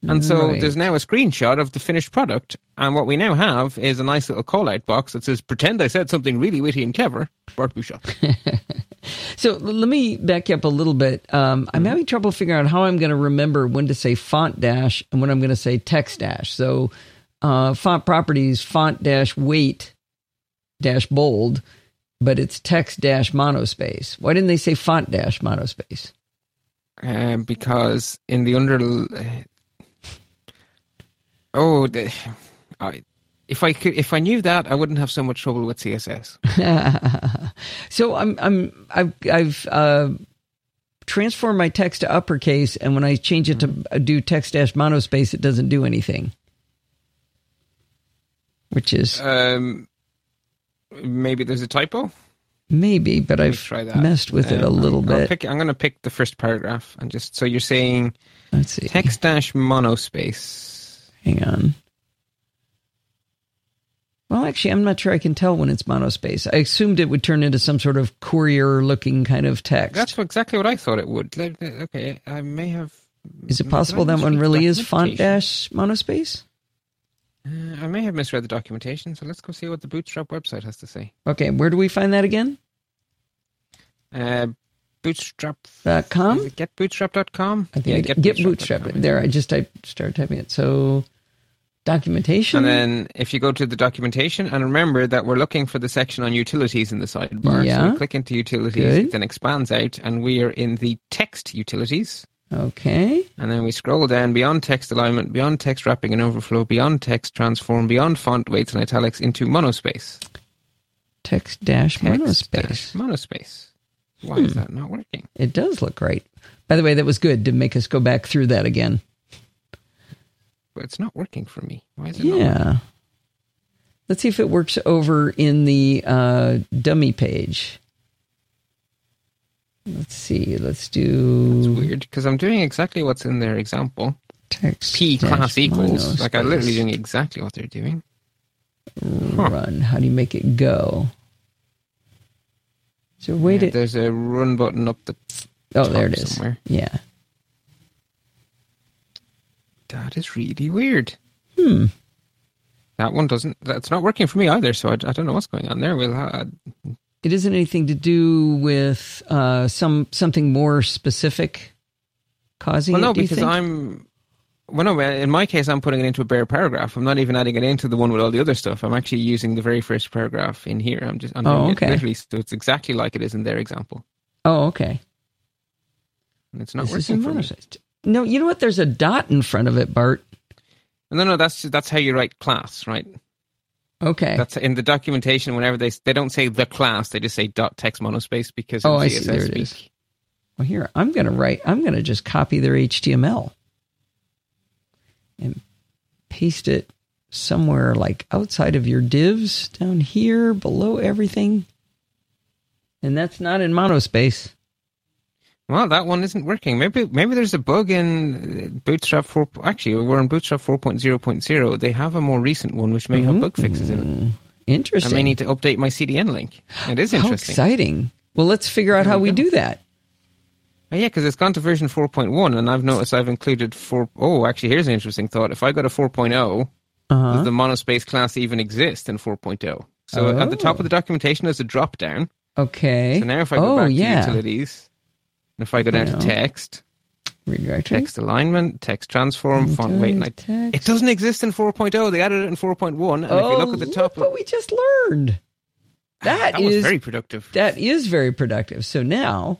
and so right. there's now a screenshot of the finished product. And what we now have is a nice little call out box that says, pretend I said something really witty and clever, Bart Busschots. so let me back up a little bit. Um, I'm mm-hmm. having trouble figuring out how I'm going to remember when to say font dash and when I'm going to say text dash. So uh, font properties, font dash weight dash bold, but it's text dash monospace. Why didn't they say font dash monospace? Um, because in the under Oh, the, I, if I could, if I knew that, I wouldn't have so much trouble with CSS. so I'm, I'm, I've, I've uh, transformed my text to uppercase, and when I change it to do text dash monospace, it doesn't do anything. Which is um, maybe there's a typo. Maybe, but I've messed with um, it a um, little I'll bit. Pick, I'm going to pick the first paragraph and just so you're saying. Let's see. Text dash monospace Hang on. Well, actually, I'm not sure I can tell when it's monospace. I assumed it would turn into some sort of courier looking kind of text. That's exactly what I thought it would. Okay, I may have. Is it possible that one really is font dash monospace? Uh, I may have misread the documentation, so let's go see what the Bootstrap website has to say. Okay, where do we find that again? Uh, bootstrap.com? Getbootstrap.com? I think yeah, get, get bootstrap. bootstrap. There, I just typed, started typing it. So, documentation. And then if you go to the documentation, and remember that we're looking for the section on utilities in the sidebar. Yeah. So click into utilities, Good. it then expands out, and we are in the text utilities. Okay. And then we scroll down beyond text alignment, beyond text wrapping and overflow, beyond text transform, beyond font weights and italics into monospace. Text dash monospace. Dash monospace. Why hmm. is that not working? It does look great. By the way, that was good to make us go back through that again. But it's not working for me. Why is it not? yeah. Let's see if it works over in the uh, dummy page. Let's see. Let's do. It's weird because I'm doing exactly what's in their example. Text P class equals. Like I'm literally doing exactly what they're doing. Run. Huh. How do you make it go? So wait, yeah, there's a run button up the. Oh, there it is. Somewhere. Yeah. That is really weird. Hmm. That one doesn't. That's not working for me either. So I, I don't know what's going on there. We'll. Uh, it isn't anything to do with uh, some something more specific causing. Well, no, it, because I'm well, no, in my case, I'm putting it into a bare paragraph. I'm not even adding it into the one with all the other stuff. I'm actually using the very first paragraph in here. I'm just, I'm oh, okay. It literally, so it's exactly like it is in their example. Oh, okay. And it's not this working for me. No, you know what? There's a dot in front of it, Bart. No, no, that's that's how you write class, right? Okay. That's in the documentation. Whenever they they don't say the class, they just say dot text monospace because oh, I see. There it is. Well, here I'm going to write. I'm going to just copy their HTML and paste it somewhere like outside of your divs down here below everything. And that's not in monospace. Well, that one isn't working. Maybe maybe there's a bug in uh, Bootstrap 4. Actually, we're in Bootstrap 4.0.0. They have a more recent one which may have bug mm-hmm. fixes in it. Interesting. I may need to update my CDN link. It is interesting. How exciting. Well, let's figure out how we, we do that. Oh, yeah, because it's gone to version 4.1, and I've noticed I've included 4. Oh, actually, here's an interesting thought. If I go to 4.0, uh-huh. does the monospace class even exist in 4.0? So oh. at the top of oh. the documentation, there's a drop down. Okay. So now if I go oh, back yeah. to utilities, if I go down to text, text alignment, text transform, font weight, like, it doesn't exist in 4.0. They added it in 4.1, and oh, if you look at the top, look what we just learned. That, that is very productive. That is very productive. So now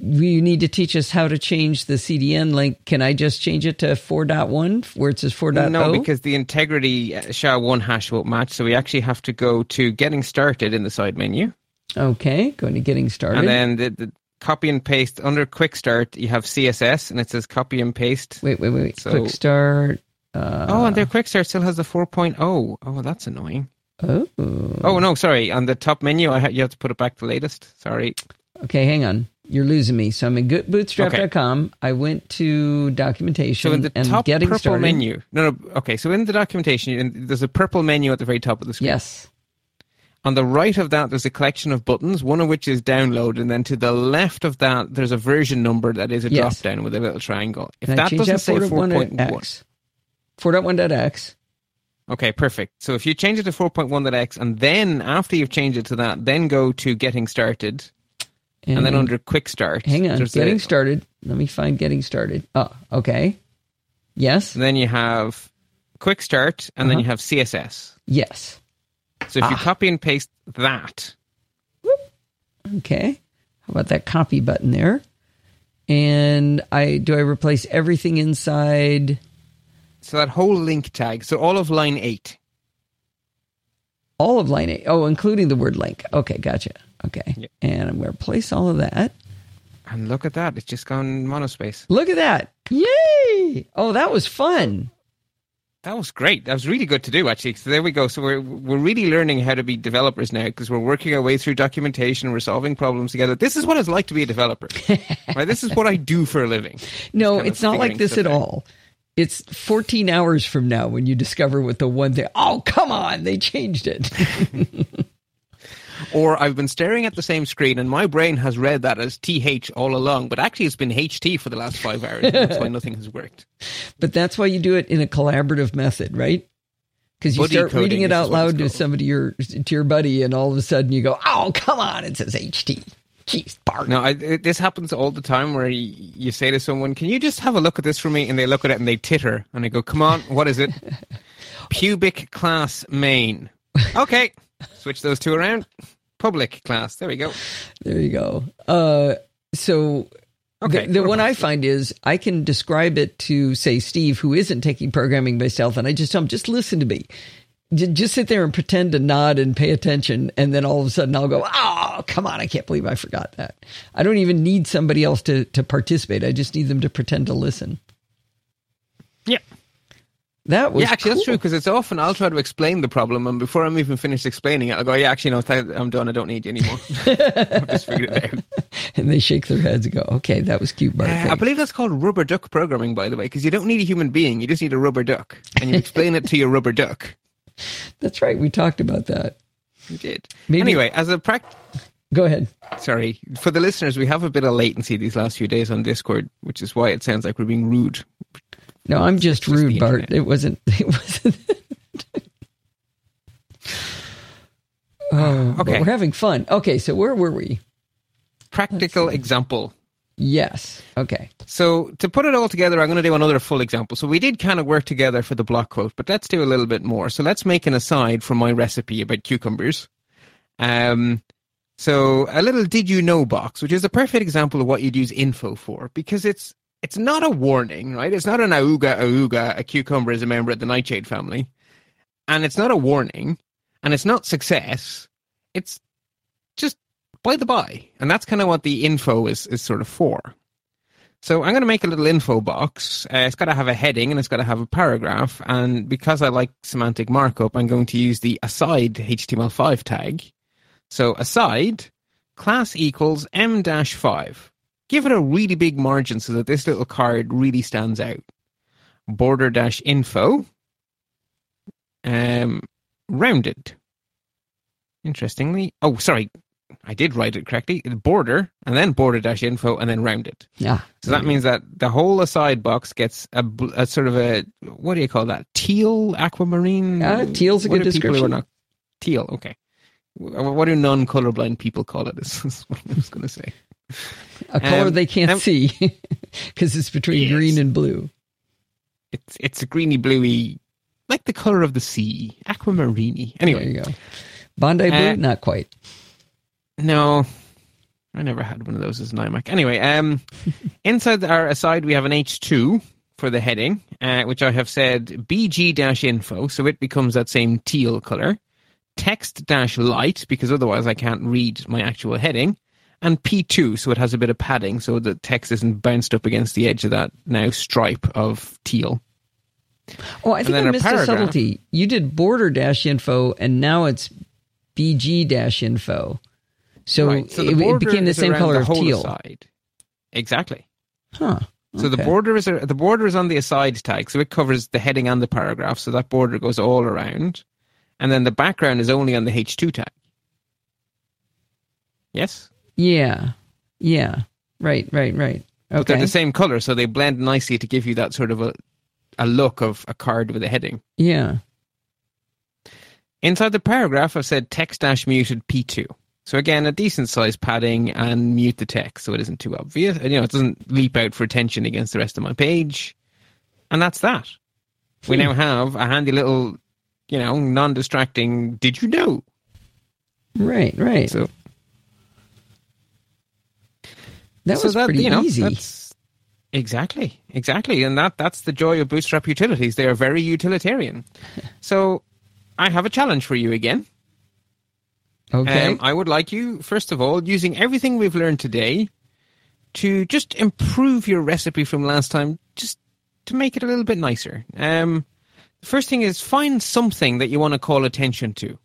you need to teach us how to change the CDN link. Can I just change it to 4.1 where it says 4.0? No, because the integrity uh, SHA-1 hash won't match. So we actually have to go to getting started in the side menu. Okay, going to getting started. And then the, the copy and paste under quick start, you have CSS and it says copy and paste. Wait, wait, wait. So, quick start. Uh, oh, and their quick start still has the 4.0. Oh, that's annoying. Oh. Oh, no, sorry. On the top menu, I ha- you have to put it back to latest. Sorry. Okay, hang on. You're losing me. So I'm in bootstrap.com. Okay. I went to documentation. So in the and top getting purple started. menu. No, no. Okay. So in the documentation, there's a purple menu at the very top of the screen. Yes. On the right of that, there's a collection of buttons, one of which is download, and then to the left of that, there's a version number that is a yes. drop down with a little triangle. If Can that doesn't that say 4.1, 4.1.x. Okay, perfect. So if you change it to 4.1.x, and then after you've changed it to that, then go to getting started, and, and then under quick start. Hang on, getting a, started. Let me find getting started. Oh, okay. Yes. And then you have quick start, and uh-huh. then you have CSS. Yes. So if ah. you copy and paste that. Okay. How about that copy button there? And I do I replace everything inside so that whole link tag, so all of line eight. All of line eight. Oh, including the word link. Okay, gotcha. Okay. Yep. And I'm going to replace all of that. And look at that. It's just gone monospace. Look at that. Yay. Oh, that was fun. That was great. That was really good to do, actually. So there we go. So we're we're really learning how to be developers now because we're working our way through documentation. We're solving problems together. This is what it's like to be a developer. right? This is what I do for a living. No, it's not like this at out. all. It's 14 hours from now when you discover what the one thing. Oh, come on, they changed it. or I've been staring at the same screen and my brain has read that as TH all along, but actually it's been HT for the last five hours. that's why nothing has worked. But that's why you do it in a collaborative method, right? Because you Buddy start reading it out loud to somebody, your to your buddy, and all of a sudden you go, "Oh, come on! It says HT." Jeez, Bart. No, I, it, this happens all the time where you, you, say to someone, "Can you just have a look at this for me?" And they look at it and they titter, and I go, "Come on, what is it?" Pubic class main. Okay, switch those two around. Public class. There we go. There you go. Uh, so Okay. The, the one I find is I can describe it to say Steve, who isn't taking programming by stealth, and I just tell him, just listen to me just sit there and pretend to nod and pay attention and then all of a sudden I'll go, "Oh, come on, I can't believe I forgot that." I don't even need somebody else to to participate. I just need them to pretend to listen. Yeah. That was Yeah, actually cool. that's true because it's often I'll try to explain the problem and before I'm even finished explaining it, I'll go, "Yeah, actually no, I'm done. I don't need you anymore." I've just figured it out. And they shake their heads and go, "Okay, that was cute, Bart." Uh, I believe that's called rubber duck programming by the way, because you don't need a human being, you just need a rubber duck and you explain it to your rubber duck. That's right. We talked about that. We did. Maybe, anyway, as a practice. Go ahead. Sorry. For the listeners, we have a bit of latency these last few days on Discord, which is why it sounds like we're being rude. No, I'm just, just rude, Bart. It wasn't. It wasn't. oh, okay. we're having fun. Okay, so where were we? Practical example. Yes. Okay. So to put it all together, I'm going to do another full example. So we did kind of work together for the block quote, but let's do a little bit more. So let's make an aside from my recipe about cucumbers. Um, so a little did you know box, which is a perfect example of what you'd use info for, because it's it's not a warning, right? It's not an auga auga, a cucumber is a member of the nightshade family. And it's not a warning, and it's not success. It's just by the by. And that's kind of what the info is, is sort of for. So I'm going to make a little info box. Uh, it's got to have a heading and it's got to have a paragraph. And because I like semantic markup, I'm going to use the aside HTML5 tag. So aside class equals m dash 5. Give it a really big margin so that this little card really stands out. Border dash info. Um, rounded. Interestingly, oh, sorry, I did write it correctly. Border and then border dash info and then rounded. Yeah. So that means that the whole aside box gets a, a sort of a what do you call that? Teal aquamarine. Yeah, teal's a what good description. Not, teal. Okay. What do non-colorblind people call it? Is what I was going to say. A color um, they can't um, see because it's between yes. green and blue. It's it's a greeny bluey, like the color of the sea, aquamarine. Anyway, there you go. Bondi blue, uh, not quite. No. I never had one of those as an iMac. Anyway, um, inside our aside, we have an H2 for the heading, uh, which I have said BG info, so it becomes that same teal color. Text dash light, because otherwise I can't read my actual heading. And P2, so it has a bit of padding, so the text isn't bounced up against the edge of that now stripe of teal. Oh, I think I missed a subtlety. You did border dash info, and now it's BG dash info. So, right. so it, it, became the same color the of teal. Side. Exactly. Huh. So the border is the border is on the aside tag, so it covers the heading and the paragraph. So that border goes all around, and then the background is only on the H two tag. Yes. Yeah. Yeah. Right. Right. Right. Okay. But they're the same color, so they blend nicely to give you that sort of a a look of a card with a heading. Yeah. Inside the paragraph, I've said text dash muted P2. So again, a decent size padding and mute the text so it isn't too obvious. You know, it doesn't leap out for attention against the rest of my page. And that's that. We hmm. now have a handy little, you know, non-distracting. Did you know? Right, right. So that so was that, pretty you know, easy. Exactly, exactly, and that that's the joy of Bootstrap utilities. They are very utilitarian. so, I have a challenge for you again. Okay. Um, I would like you, first of all, using everything we've learned today, to just improve your recipe from last time, just to make it a little bit nicer. Um, the first thing is find something that you want to call attention to.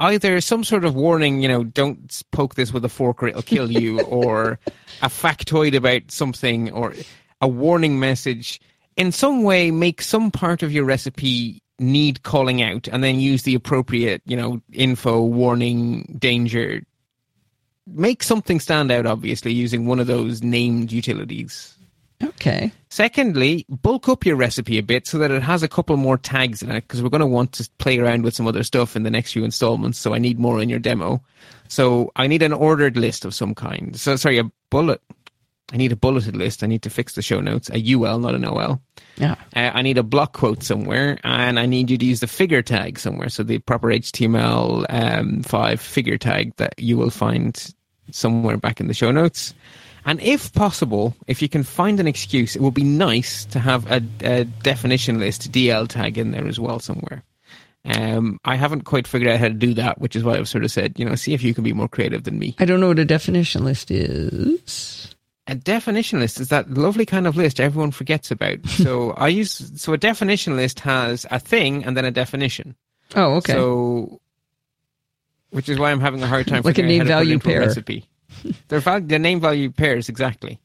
Either some sort of warning, you know, don't poke this with a fork or it'll kill you, or a factoid about something, or a warning message. In some way, make some part of your recipe need calling out and then use the appropriate, you know, info, warning, danger. Make something stand out, obviously, using one of those named utilities. Okay. Secondly, bulk up your recipe a bit so that it has a couple more tags in it because we're going to want to play around with some other stuff in the next few installments. So I need more in your demo. So I need an ordered list of some kind. So sorry, a bullet I need a bulleted list. I need to fix the show notes. A UL, not an OL. Yeah. Uh, I need a block quote somewhere, and I need you to use the figure tag somewhere. So the proper HTML um, five figure tag that you will find somewhere back in the show notes. And if possible, if you can find an excuse, it would be nice to have a, a definition list DL tag in there as well somewhere. Um, I haven't quite figured out how to do that, which is why I've sort of said, you know, see if you can be more creative than me. I don't know what a definition list is a definition list is that lovely kind of list everyone forgets about. so I use so a definition list has a thing and then a definition. Oh, okay. So, which is why I'm having a hard time like a name value pair recipe. They're val- the name value pairs exactly.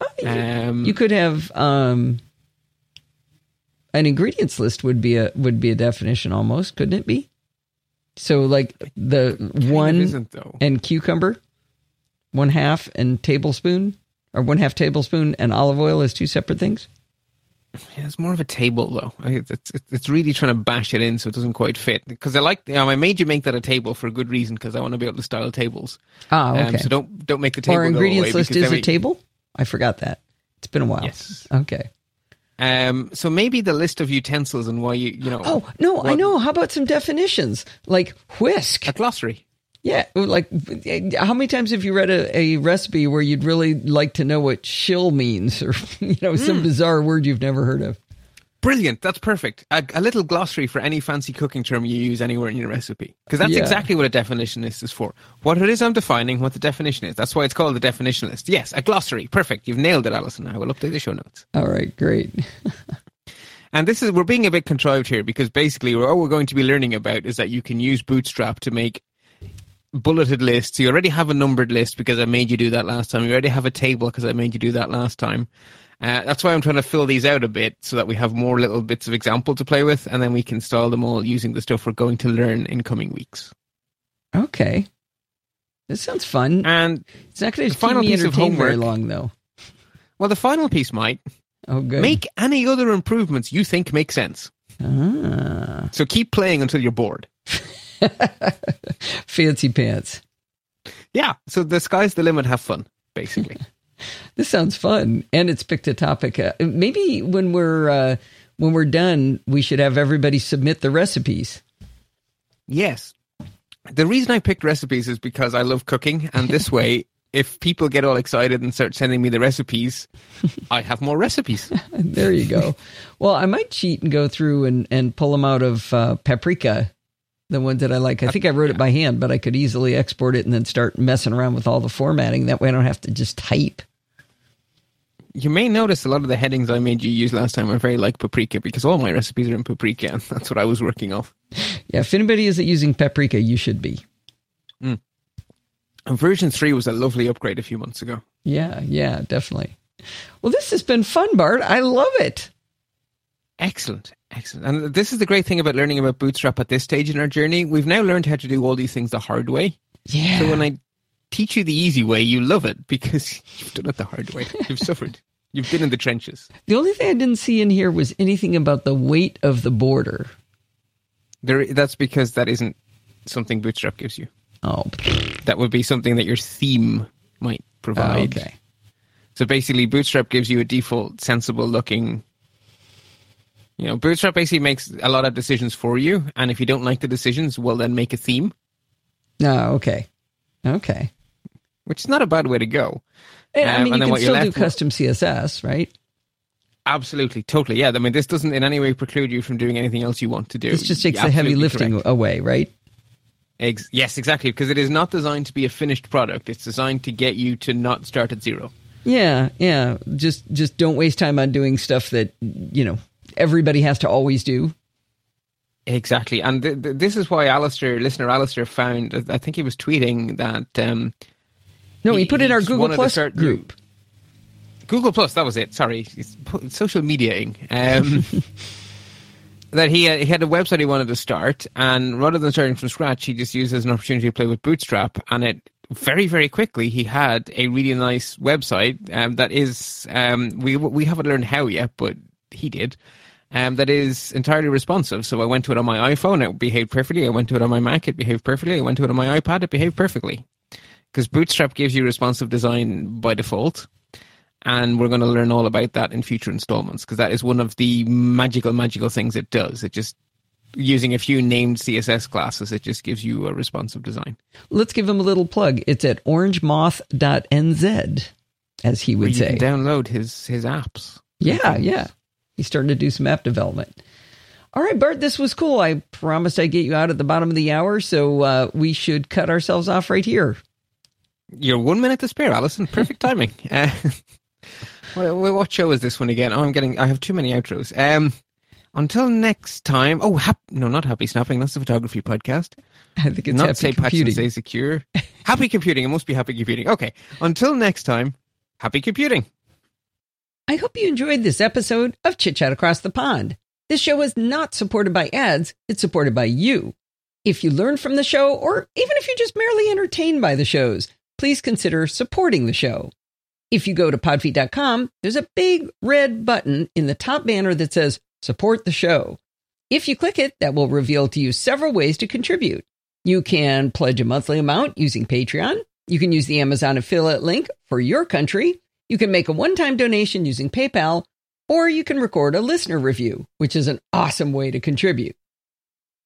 Oh, um, you could have um, an ingredients list would be a would be a definition almost, couldn't it be? So like the one and cucumber, one half and tablespoon or one half tablespoon and olive oil as two separate things? Yeah, it's more of a table though. It's it's really trying to bash it in so it doesn't quite fit. Because I like, you know, I made you make that a table for a good reason because I want to be able to style tables. Ah, okay. Um, so don't don't make the table. Our ingredients list is a table. I forgot that. It's been a while. Yes. Okay. Um, so maybe the list of utensils and why you you know. Oh no, what, I know. How about some definitions like whisk? A glossary. Yeah, like how many times have you read a, a, recipe where you'd really like to know what shill means, or you know some mm. bizarre word you've never heard of? Brilliant, that's perfect. A, a, little glossary for any fancy cooking term you use anywhere in your recipe, because that's yeah. exactly what a definition list is for. What it is, I'm defining what the definition is. That's why it's called the definition list. Yes, a glossary. Perfect. You've nailed it, Allison. I will update the show notes. All right, great. And this is we're being a bit contrived here because basically all we're going to be learning about is that you can use Bootstrap to make bulleted lists. You already have a numbered list because I made you do that last time. You already have a table because I made you do that last time. Uh, that's why I'm trying to fill these out a bit so that we have more little bits of example to play with, and then we can style them all using the stuff we're going to learn in coming weeks. Okay, this sounds fun. And it's not going to keep me entertained very long, though. Well, the final piece might. Oh, good. Make any other improvements you think make sense. Ah. So keep playing until you're bored. Fancy pants. Yeah. So the sky's the limit. Have fun, basically. this sounds fun, and it's picked a topic. Uh, maybe when we're uh, when we're done, we should have everybody submit the recipes. Yes. The reason I picked recipes is because I love cooking, and this way if people get all excited and start sending me the recipes, I have more recipes. there you go. Well, I might cheat and go through and, and pull them out of uh, paprika, the ones that I like. I think I wrote it by hand, but I could easily export it and then start messing around with all the formatting. That way I don't have to just type. You may notice a lot of the headings I made you use last time are very like paprika because all my recipes are in paprika and that's what I was working off. Yeah, if anybody isn't using paprika, you should be. Mm. And version 3 was a lovely upgrade a few months ago. Yeah, yeah, definitely. Well, this has been fun, Bart. I love it. Excellent. Excellent. And this is the great thing about learning about Bootstrap at this stage in our journey. We've now learned how to do all these things the hard way. Yeah. So when I teach you the easy way, you love it because you've done it the hard way. You've suffered. You've been in the trenches. The only thing I didn't see in here was anything about the weight of the border. There, that's because that isn't something Bootstrap gives you. Oh, that would be something that your theme might provide. Oh, okay. So basically, Bootstrap gives you a default, sensible looking. You know, Bootstrap basically makes a lot of decisions for you, and if you don't like the decisions, well, then make a theme. Oh, okay, okay. Which is not a bad way to go. And, I mean, um, you can still do custom CSS, right? Absolutely, totally. Yeah, I mean, this doesn't in any way preclude you from doing anything else you want to do. This just takes the heavy lifting correct. away, right? Ex- yes, exactly, because it is not designed to be a finished product. It's designed to get you to not start at zero. Yeah, yeah. Just just don't waste time on doing stuff that you know everybody has to always do. Exactly, and th- th- this is why Alistair, listener Alistair, found. I think he was tweeting that. Um, no, he, he put in our Google Plus group. Google Plus, that was it. Sorry, it's social mediaing. Um, that he, he had a website he wanted to start, and rather than starting from scratch, he just used as an opportunity to play with Bootstrap, and it very very quickly he had a really nice website um, that is um, we we haven't learned how yet, but he did. Um, that is entirely responsive. So I went to it on my iPhone, it behaved perfectly. I went to it on my Mac, it behaved perfectly. I went to it on my iPad, it behaved perfectly. Because Bootstrap gives you responsive design by default and we're going to learn all about that in future installments because that is one of the magical, magical things it does. It just using a few named CSS classes, it just gives you a responsive design. Let's give him a little plug. It's at orangemoth.nz, as he would say. download his his apps. Yeah, yeah. He's starting to do some app development. All right, Bart, this was cool. I promised I'd get you out at the bottom of the hour, so uh, we should cut ourselves off right here. You're one minute to spare, Allison. Perfect timing. Uh, what, what, show is this one again? Oh, I'm getting. I have too many outros. Um, until next time. Oh, hap- no, not happy snapping. That's the photography podcast. I think it's not say computing. patch and say secure. happy computing. It must be happy computing. Okay. Until next time. Happy computing. I hope you enjoyed this episode of Chit Chat Across the Pond. This show is not supported by ads, it's supported by you. If you learn from the show, or even if you're just merely entertained by the shows, please consider supporting the show. If you go to podfeet.com, there's a big red button in the top banner that says support the show. If you click it, that will reveal to you several ways to contribute. You can pledge a monthly amount using Patreon. You can use the Amazon affiliate link for your country. You can make a one time donation using PayPal, or you can record a listener review, which is an awesome way to contribute.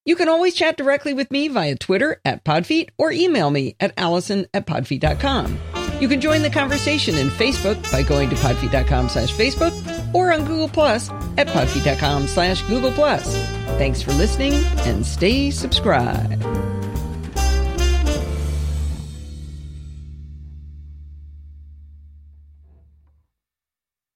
You can always chat directly with me via Twitter at Podfeet or email me at allison at podfeet.com. You can join the conversation in Facebook by going to podfeet.com slash Facebook or on Google Plus at podfeet.com slash Google Plus. Thanks for listening and stay subscribed.